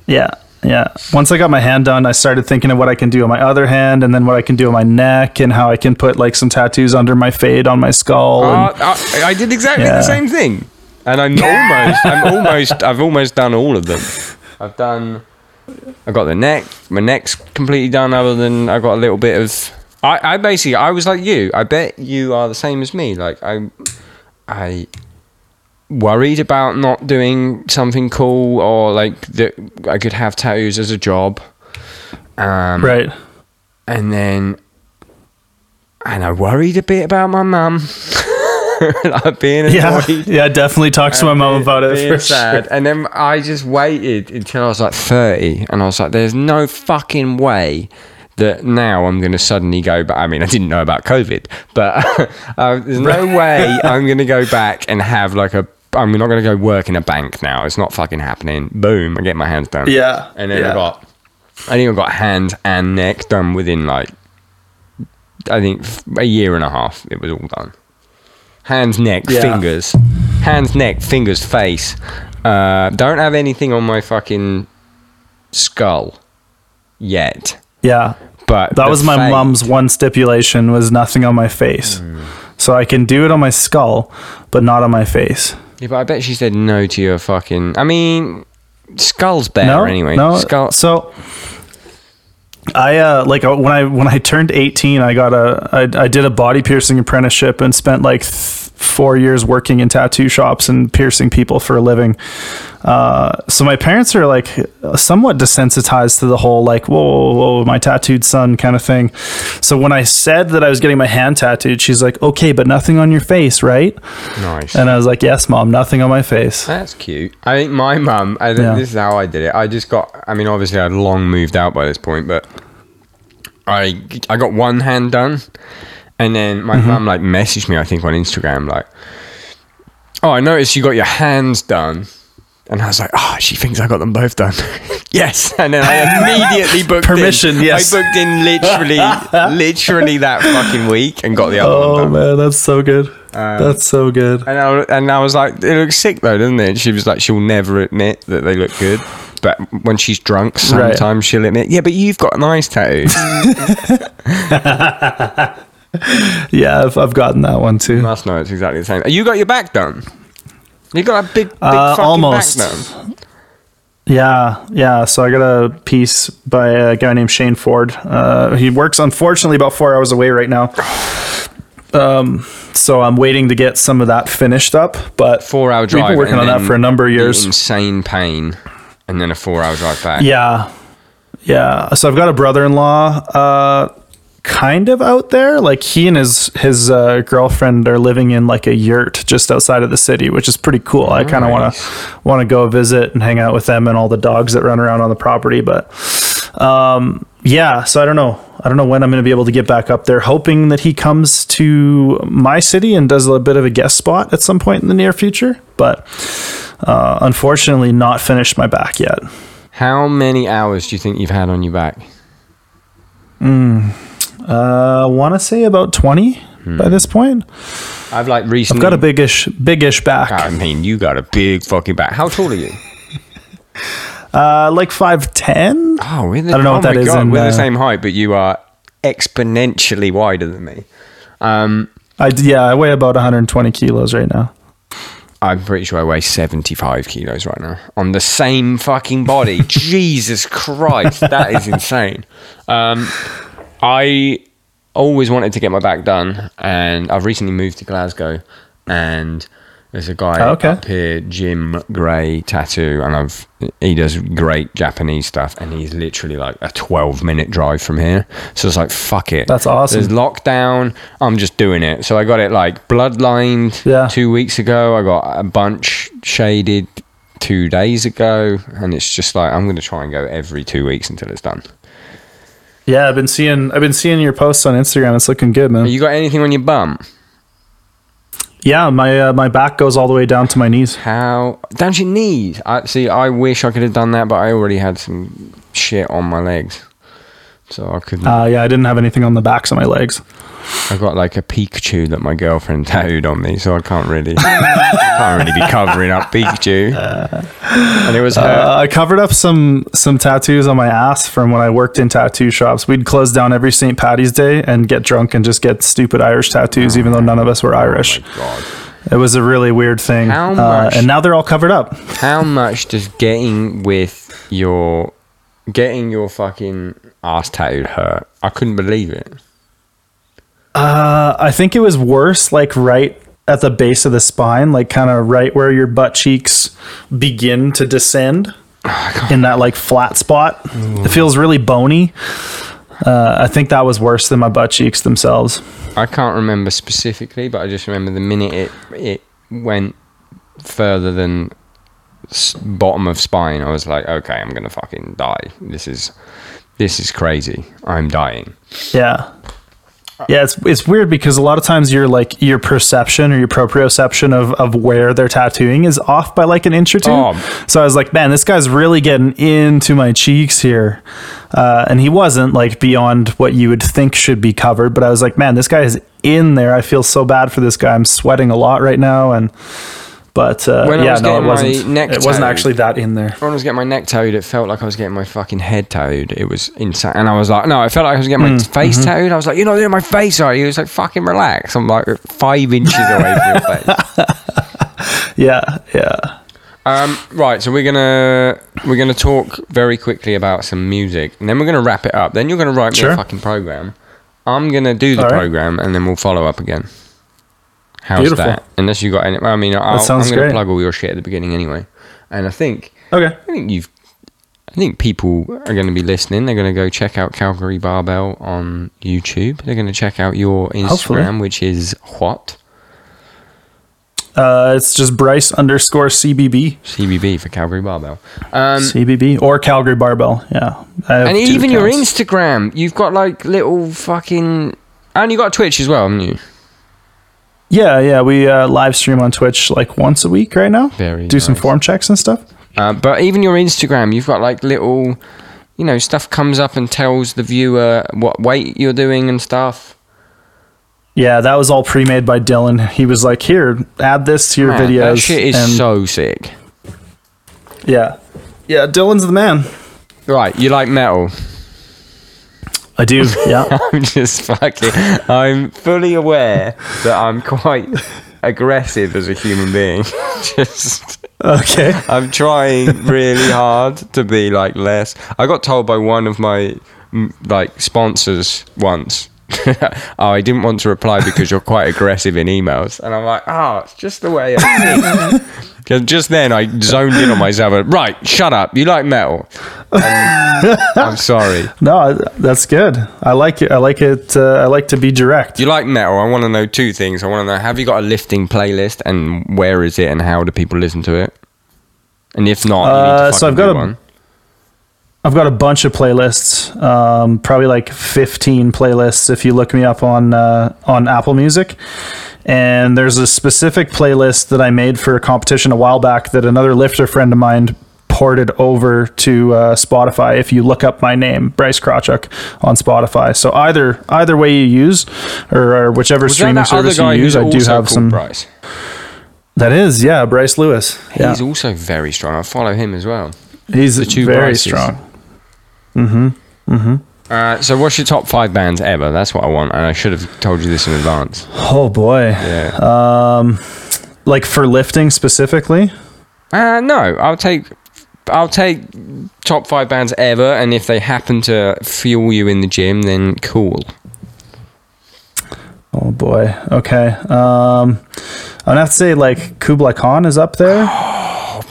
Yeah, yeah. Once I got my hand done, I started thinking of what I can do on my other hand, and then what I can do on my neck, and how I can put like some tattoos under my fade on my skull. Uh, and, I, I did exactly Yeah. the same thing, and I'm almost, I'm almost, I've almost done all of them. I've done, I got the neck, my neck's completely done. Other than I got a little bit of, I, I basically, I was like you. I bet you are the same as me. Like I, I worried about not doing something cool or like that I could have tattoos as a job. Um, right. and then and I worried a bit about my mum. like being Yeah, annoyed. yeah. Definitely talk to my mum about it for sad. sure. And then I just waited until I was like 30 and I was like, there's no fucking way that now I'm going to suddenly go back. I mean, I didn't know about COVID, but uh, there's no way I'm going to go back and have like a. I'm not going to go work in a bank now. It's not fucking happening. Boom, I get my hands done. Yeah, And then I got, I think I got hands and neck done within like, I think a year and a half. It was all done. Hands, neck, Yeah. fingers, hands, neck, fingers, face. Uh, don't have anything on my fucking skull yet. Yeah, But that was my mom's one stipulation was nothing on my face. Hmm. So I can do it on my skull, but not on my face. Yeah, but I bet she said no to your fucking. I mean, skull's better no, anyway. No, Skull. so I uh like uh, when I when I turned 18, I got a I, I did a body piercing apprenticeship and spent like th- four years working in tattoo shops and piercing people for a living. Uh, so my parents are like somewhat desensitized to the whole like whoa, whoa, whoa my tattooed son kind of thing. So when I said that I was getting my hand tattooed, she's like, okay, but nothing on your face, right? Nice. And I was like, yes, mom, nothing on my face. That's cute. I think my mum. I think Yeah. this is how I did it. I just got. I mean, obviously, I'd long moved out by this point, but I I got one hand done, and then my Mm-hmm. mum like messaged me. I think on Instagram, like, "Oh, I noticed you got your hands done." And I was like, oh, she thinks I got them both done. yes. And then I immediately booked Permission, in. yes. I booked in literally, literally that fucking week and got the other one Oh man, that's so good. that's so good. And I, and I was like, it looks sick though, doesn't it? And she was like, she'll never admit that they look good. But when she's drunk, Right. sometimes she'll admit, yeah, but you've got nice tattoos. Yeah, I've, I've gotten that one too. Must know it's exactly the same. You got your back done. You got a big, big Uh, fucking almost. back now. Yeah, yeah. So I got a piece by a guy named Shane Ford. Uh, he works unfortunately about four hours away right now. Um, so I'm waiting to get some of that finished up. But Four hour we've been working on that for a number of years. Insane pain, and then a four hour drive back. Yeah, yeah. So I've got a brother-in-law, uh, kind of out there. Like he and his his uh, girlfriend are living in like a yurt just outside of the city, which is pretty cool. I kind of want to want to go visit and hang out with them and all the dogs that run around on the property. But um, yeah, so I don't know. I don't know when I'm going to be able to get back up there. Hoping that he comes to my city and does a bit of a guest spot at some point in the near future. But uh, unfortunately, not finished my back yet. How many hours do you think you've had on your back? Uh, I want to say about 20 by this point. I've like recently. I've got a biggish, biggish back. I mean, you got a big fucking back. How tall are you? Uh, like 5'10. Oh, we're the, I don't know oh what that my is in, we're uh, the same height, but you are exponentially wider than me. Um, I, yeah, I weigh about 120 kilos right now. I'm pretty sure I weigh 75 kilos right now on the same fucking body. Jesus Christ, that is insane. Um, I always wanted to get my back done, and I've recently moved to Glasgow, and there's a guy Oh, okay. up here, Jim Gray Tattoo, and I've he does great Japanese stuff, and he's literally like a 12 minute drive from here. So it's like fuck it. That's awesome. There's lockdown. I'm just doing it. So I got it like bloodlined Yeah. two weeks ago. I got a bunch shaded two days ago, and it's just like I'm going to try and go every two weeks until it's done. Yeah, I've been seeing I've been seeing your posts on Instagram. It's looking good, man. You got anything on your bum? Yeah, my uh, my back goes all the way down to my knees. How down to your knees? I see. I wish I could have done that, but I already had some shit on my legs, so I couldn't. Uh, yeah, I didn't have anything on the backs of my legs. I got like a Pikachu that my girlfriend tattooed on me, so I can't really, can't really be covering up Pikachu. And it was her. Uh, I covered up some some tattoos on my ass from when I worked in tattoo shops. We'd close down every St. Patty's Day and get drunk and just get stupid Irish tattoos, even though none of us were Irish. oh my god. It was a really weird thing. How Uh, much- and now they're all covered up. How much does getting with your getting your fucking ass tattooed hurt? I couldn't believe it. Uh, I think it was worse, like right at the base of the spine, like kind of right where your butt cheeks begin to descend in that like flat spot. It feels really bony. Uh, I think that was worse than my butt cheeks themselves. I can't remember specifically, but I just remember the minute it it went further than s- bottom of spine, I was like, okay, I'm gonna fucking die. This is this is crazy. I'm dying. Yeah. Yeah, it's it's weird because a lot of times your like your perception or your proprioception of, of where they're tattooing is off by like an inch or two. Oh. So I was like, man, this guy's really getting into my cheeks here, uh, and he wasn't like beyond what you would think should be covered. But I was like, man, this guy is in there. I feel so bad for this guy. I'm sweating a lot right now, and but uh, When I yeah, was no, it wasn't. neck It wasn't actually that in there. When I was getting my neck tattooed, it felt like I was getting my fucking head tattooed. It was insane. And I was like, no, I felt like I was getting my Mm, face mm-hmm. tattooed. I was like, you're not doing my face, are you? He was like, fucking relax. I'm like five inches away from your face. Yeah, yeah. Um, right, so we're gonna we're gonna talk very quickly about some music, and then we're gonna wrap it up. Then you're gonna write me Sure. a fucking program. I'm gonna do the right. program, and then we'll follow up again. How's Beautiful. that? Unless you got any, I mean, I'll, I'm gonna plug all your shit at the beginning anyway. And I think Okay. I think you've. I think people are going to be listening. They're going to go check out Calgary Barbell on YouTube. They're going to check out your Instagram, Hopefully. which is what Uh, it's just Bryce underscore CBB. CBB for Calgary Barbell. Um, CBB or Calgary Barbell. Yeah. And even your. Instagram, you've got like little fucking. And you got Twitch as well, haven't you? Yeah, yeah. We uh, live stream on Twitch like once a week right now. Very Do some form checks and stuff. Uh, but even your Instagram, you've got like little, you know, stuff comes up and tells the viewer what weight you're doing and stuff. Yeah, that was all pre-made by Dylan. He was like, "Here, add this to your Man, videos." that shit is and so sick. yeah, yeah. Dylan's the man. Right, you like metal? I do. Yeah. I'm just fucking. I'm fully aware that I'm quite aggressive as a human being. Just Okay. I'm trying really hard to be like less. I got told by one of my like sponsors once. oh, I didn't want to reply because you're quite aggressive in emails, and I'm like, oh, it's just the way I think. just then I zoned in on myself. And, right, shut up. You like metal? Um, I'm sorry. No, that's good. I like it. I like it. Uh, I like to be direct. You like metal? I want to know two things. I want to know: Have you got a lifting playlist, and where is it, and how do people listen to it? And if not, you need to Uh, so I've got a- one. I've got a bunch of playlists, um, probably like 15 playlists if you look me up on uh, on Apple Music. And there's a specific playlist that I made for a competition a while back that another lifter friend of mine ported over to uh, Spotify. If you look up my name, Bryce Krawczyk, on Spotify, so either either way you use, or, or whichever Was streaming service you use, I do have some. Bryce? That is, yeah, Bryce Lewis. Yeah, He's also very strong. I follow him as well. he's the two very Bryces. strong. Uh, so, what's your top five bands ever? That's what I want, and I should have told you this in advance. Oh boy. Yeah. Um, like for lifting specifically. Uh, no, I'll take. I'll take top five bands ever, and if they happen to fuel you in the gym, then cool. Oh boy. Okay. Um, I'm gonna have to say like Kublai Khan is up there.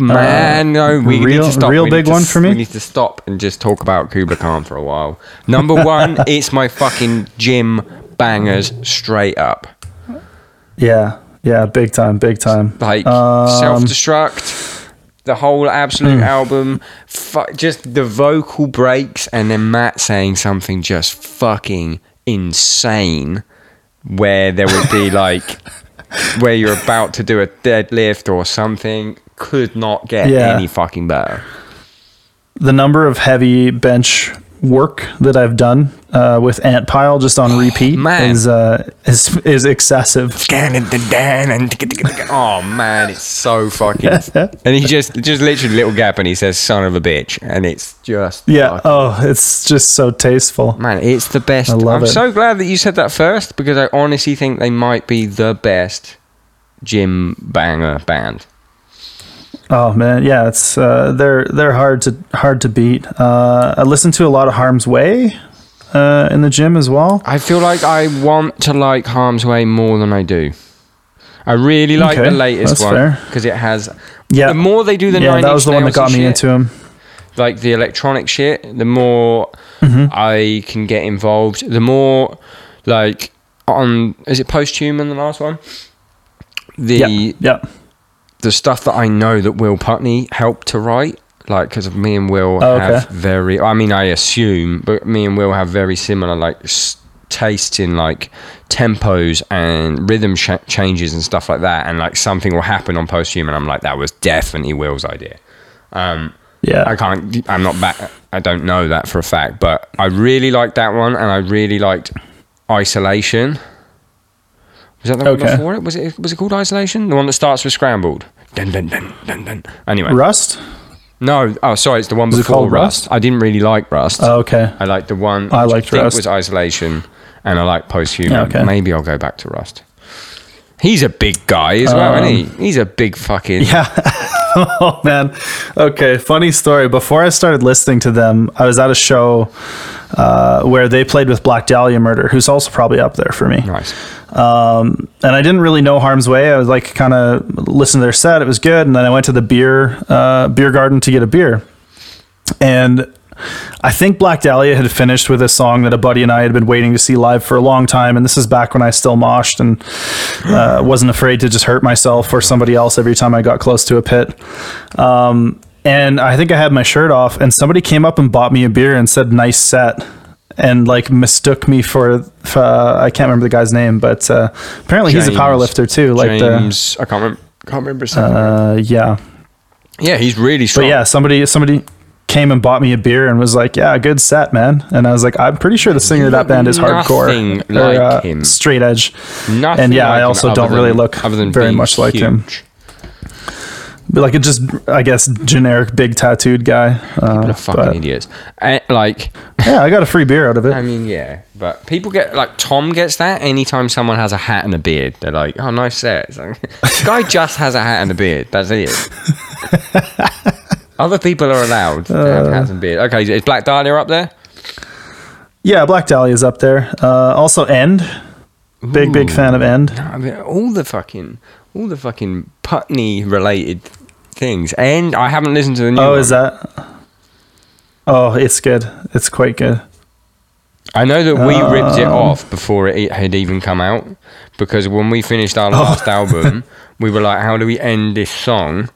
Man, no, we real- need to stop. real We big to one s- for me? We need to stop and just talk about Kublai Khan for a while. Number one, it's my fucking gym bangers straight up. Yeah. Yeah. Big time. Big time. like Um, self destruct the whole absolute album fu- just the vocal breaks and then matt saying something just fucking insane where there would be like where you're about to do a deadlift or something could not get Yeah. any fucking better The number of heavy bench work that I've done uh, with Antpile just on repeat man. is uh, is is excessive. oh man it's so fucking and he just just literally little gap and he says son of a bitch and it's just Yeah. fucking- Oh, it's just so tasteful. Man, it's the best. I love I'm it. so glad that you said that first because I honestly think they might be the best gym banger band. Oh man, yeah, it's uh, they're they're hard to hard to beat. Uh, I listen to a lot of Harm's Way uh, in the gym as well. I feel like I want to like Harm's Way more than I do. I really like Okay, the latest that's one because it has. Yeah, The more they do the yeah, Nine that was the one that got me shit, into him. like the electronic shit, the more Mm-hmm. I can get involved, the more like on is it posthuman the last one? The Yeah, yeah, the stuff that I know that Will Putney helped to write, like because of me and Will Oh, have very, I mean, I assume, but me and Will have very similar like s- tastes in like tempos and rhythm sh- changes and stuff like that. And like something will happen on Posthuman, I'm like, that was definitely Will's idea. Um, yeah. I can't, I'm not back, I don't know that for a fact, but I really liked that one, and I really liked Isolation. Was that the one before it? Was it was it called Isolation? The one that starts with Scrambled. Dun, dun, dun, dun, dun. Anyway, Rust. no. Oh, sorry, it's the one Was it before called Rust. Rust? I didn't really like Rust. Oh, okay. I liked the one I liked think Rust. was Isolation, and I like Posthuman. Yeah, okay. Maybe I'll go back to Rust. He's a big guy as well, isn't he? He's a big fucking. Um, Yeah. oh man. Okay. Funny story. Before I started listening to them, I was at a show uh, where they played with Black Dahlia Murder, who's also probably up there for me. Nice. Um, and I didn't really know Harm's Way. I was like, kind of listened to their set. It was good. And then I went to the beer uh, beer garden to get a beer. And I think Black Dahlia had finished with a song that a buddy and I had been waiting to see live for a long time. And this is back when I still moshed and uh, wasn't afraid to just hurt myself or somebody else every time I got close to a pit. Um, and I think I had my shirt off, and somebody came up and bought me a beer and said, "Nice set." And like mistook me for, for uh, I can't remember the guy's name, but uh, apparently he's a power lifter too. Like James, I can't remember. Can't remember his second the name. uh, yeah, Yeah, he's really but strong. yeah, somebody somebody came and bought me a beer and was like, "Yeah, good set, man." And I was like, "I'm pretty sure the singer of that band is hardcore, Nothing or, uh, him. straight edge." Nothing and yeah, like I also don't really than- look other than very much like him. huge. Be like a just, I guess, generic big tattooed guy. Uh, What a fucking but- idiots. Eh, like, yeah, I got a free beer out of it. I mean, yeah, but people get like Tom gets that anytime someone has a hat and a beard. They're like, "Oh, nice set." Like, this guy just has a hat and a beard. That's it. Other people are allowed to Uh. have hats and beard. Okay, is Black Dahlia up there? Yeah, Black Dahlia's up there. Uh, also, End. Big, big fan of End. I mean, all the fucking, all the fucking Putney related things. And I haven't listened to the new. Oh, one. is that? Oh, it's good. It's quite good. I know that we ripped it Um, off before it had even come out because when we finished our last album, we were like, "How do we end this song?"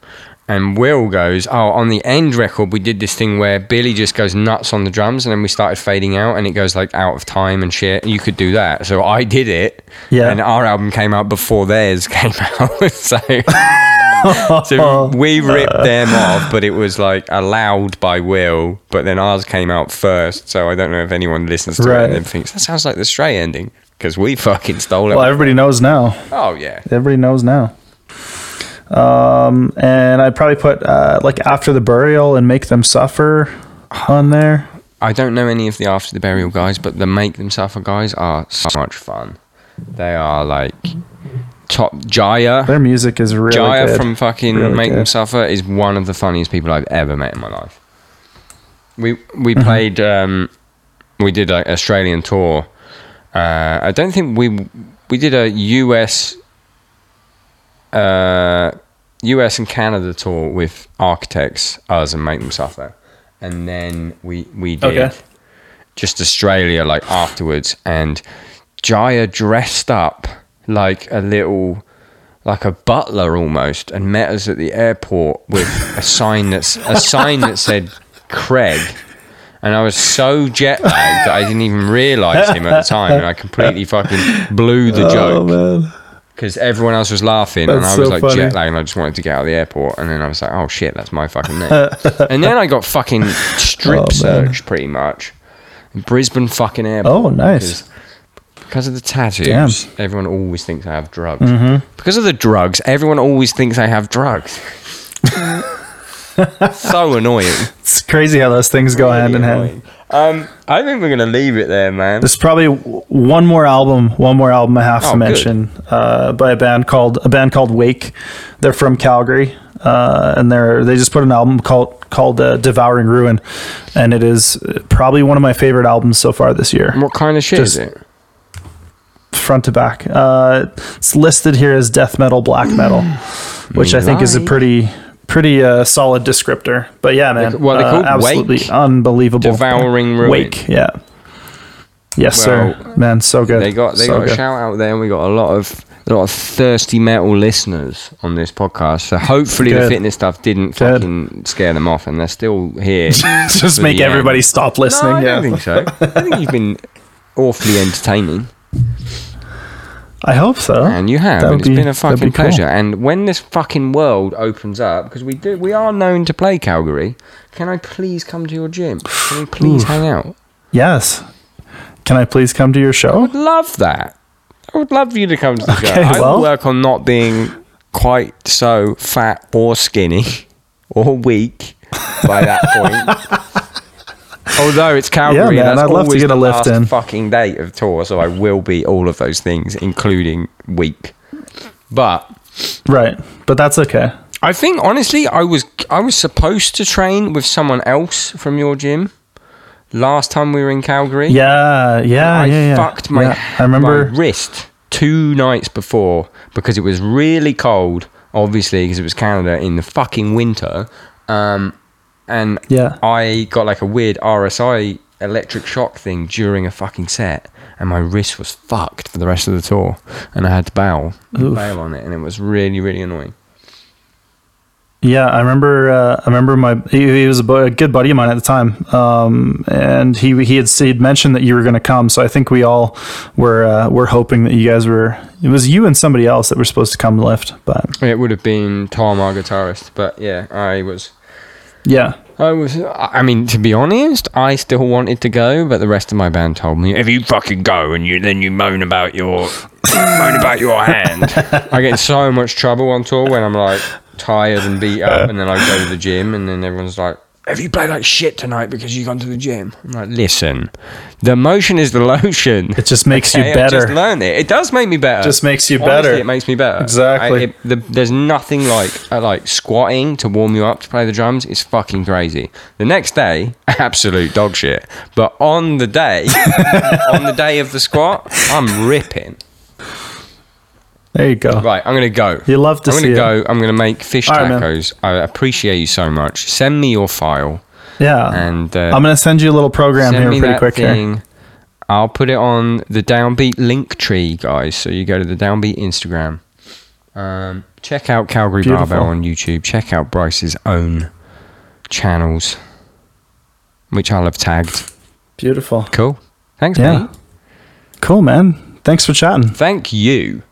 And Will goes, "Oh, on the end record, we did this thing where Billy just goes nuts on the drums, and then we started fading out, and it goes like out of time and shit. You could do that, so I did it. Yeah. and our album came out before theirs came out, so." so we ripped them off, but it was like allowed by Will. But then ours came out first, so I don't know if anyone listens to it Right. and then thinks that sounds like the Stray ending because we fucking stole it. Well, everybody knows now. oh yeah, Everybody knows now. Um, and I'd probably put uh, like After the Burial and Make Them Suffer on there. I don't know any of the After the Burial guys, but the Make Them Suffer guys are so much fun. They are like top Jaya. Their music is really Jaya good. from fucking Really Make Them. Suffer is one of the funniest people I've ever met in my life. We we Mm-hmm. played um, we did an Australian tour. Uh, I don't think we we did a US uh, US and Canada tour with Architects, us and Make Them Suffer, and then we we did Okay. just Australia like afterwards, and Jaya dressed up like a little like a butler almost and met us at the airport with a sign that's a sign that said Craig. And I was so jet lagged that I didn't even realise him at the time and I completely fucking blew the Oh joke. man, because everyone else was laughing and I was so like funny. jet lagged and I just wanted to get out of the airport and then I was like oh shit that's my fucking name and then I got fucking strip Oh, man. pretty much Brisbane fucking airport Oh, nice. because- because of the tattoos, Damn. Mm-hmm. everyone always thinks I have drugs. Because of the drugs, everyone always thinks I have drugs. so annoying. it's crazy how those things go hand in hand. Um, I think we're gonna leave it there, man. There's probably one more album, one more album I have Oh, to mention uh, by a band called a band called Wake. They're from Calgary, uh, and they're they just put an album called called uh, Devouring Ruin, and it is probably one of my favorite albums so far this year, What kind of shit Just- is it? front to back. Uh, it's listed here as death metal, black metal, which I think is a pretty pretty uh, solid descriptor. But yeah, man, They- what are they uh, called? absolutely Wake? unbelievable. Devouring Ruin. Wake, yeah. Yes, sir. Man, so good. They got they So got a shout out there, and we got a lot of a lot of thirsty metal listeners on this podcast. So hopefully the fitness stuff didn't Good. fucking scare them off, and they're still here. Just make everybody end. stop No, listening. I yeah. don't think so. I think you've been awfully entertaining, I hope so. and you have. That And it's be- been a that'd be fucking cool. pleasure. And when this fucking world opens up, because we do, we are known to play Calgary. Can I please come to your gym? Can we please hang out? Yes. Can I please come to your show? I would love that. I would love for you to come to the show. Okay, I well- will work on not being quite so fat or skinny or weak by that point. Although it's Calgary, Yeah, man, that's I'd love to always get a lift last in. fucking date of tour, so I will be all of those things, including weak. But Right. But that's okay. I think honestly, I was I was supposed to train with someone else from your gym last time we were in Calgary. Yeah, yeah, I yeah, yeah. fucked my, Yeah, I remember. my wrist two nights before because it was really cold, obviously, because it was Canada in the fucking winter. Um, and Yeah. I got like a weird RSI electric shock thing during a fucking set, and my wrist was fucked for the rest of the tour, and I had to bail, bail on it, and it was really, really annoying. Yeah, I remember. Uh, I remember my he, he was a, bu- a good buddy of mine at the time, um, and he he had he'd mentioned that you were going to come. So I think we all were uh, were hoping that you guys were. It was you and somebody else that were supposed to come lift, but It would have been Tom, our guitarist, but yeah, I was. Yeah, I was. I mean, to be honest, I still wanted to go, but the rest of my band told me, "If you fucking go and you then you moan about your moan about your hand," I get in so much trouble on tour when I'm like tired and beat up, and then I go to the gym, and then everyone's like, "Have you played like shit tonight because you've gone to the gym?" I'm like, "Listen, the motion is the lotion. It just makes you Okay, I better. just learned it. It does make me better. Just makes you Honestly, better. It makes me better. Exactly. I- it- the, there's nothing like uh, like squatting to warm you up to play the drums. It's fucking crazy. The next day, absolute dog shit. But on the day, on the day of the squat, I'm ripping. There you go. Right, I'm gonna go. You love to see. I'm see gonna it. go. I'm gonna make fish All right, man. tacos. I appreciate you so much. Send me your file Yeah. and uh, I'm gonna send you a little program send here me pretty that quick here. thing. I'll put it on the Downbeat link tree, guys. So you go to the Downbeat Instagram. Um, check out Calgary Beautiful. Barbell on YouTube. Check out Bryce's own channels, which I'll have tagged. Beautiful. Cool. Thanks, Yeah. mate. Cool, man. Thanks for chatting. Thank you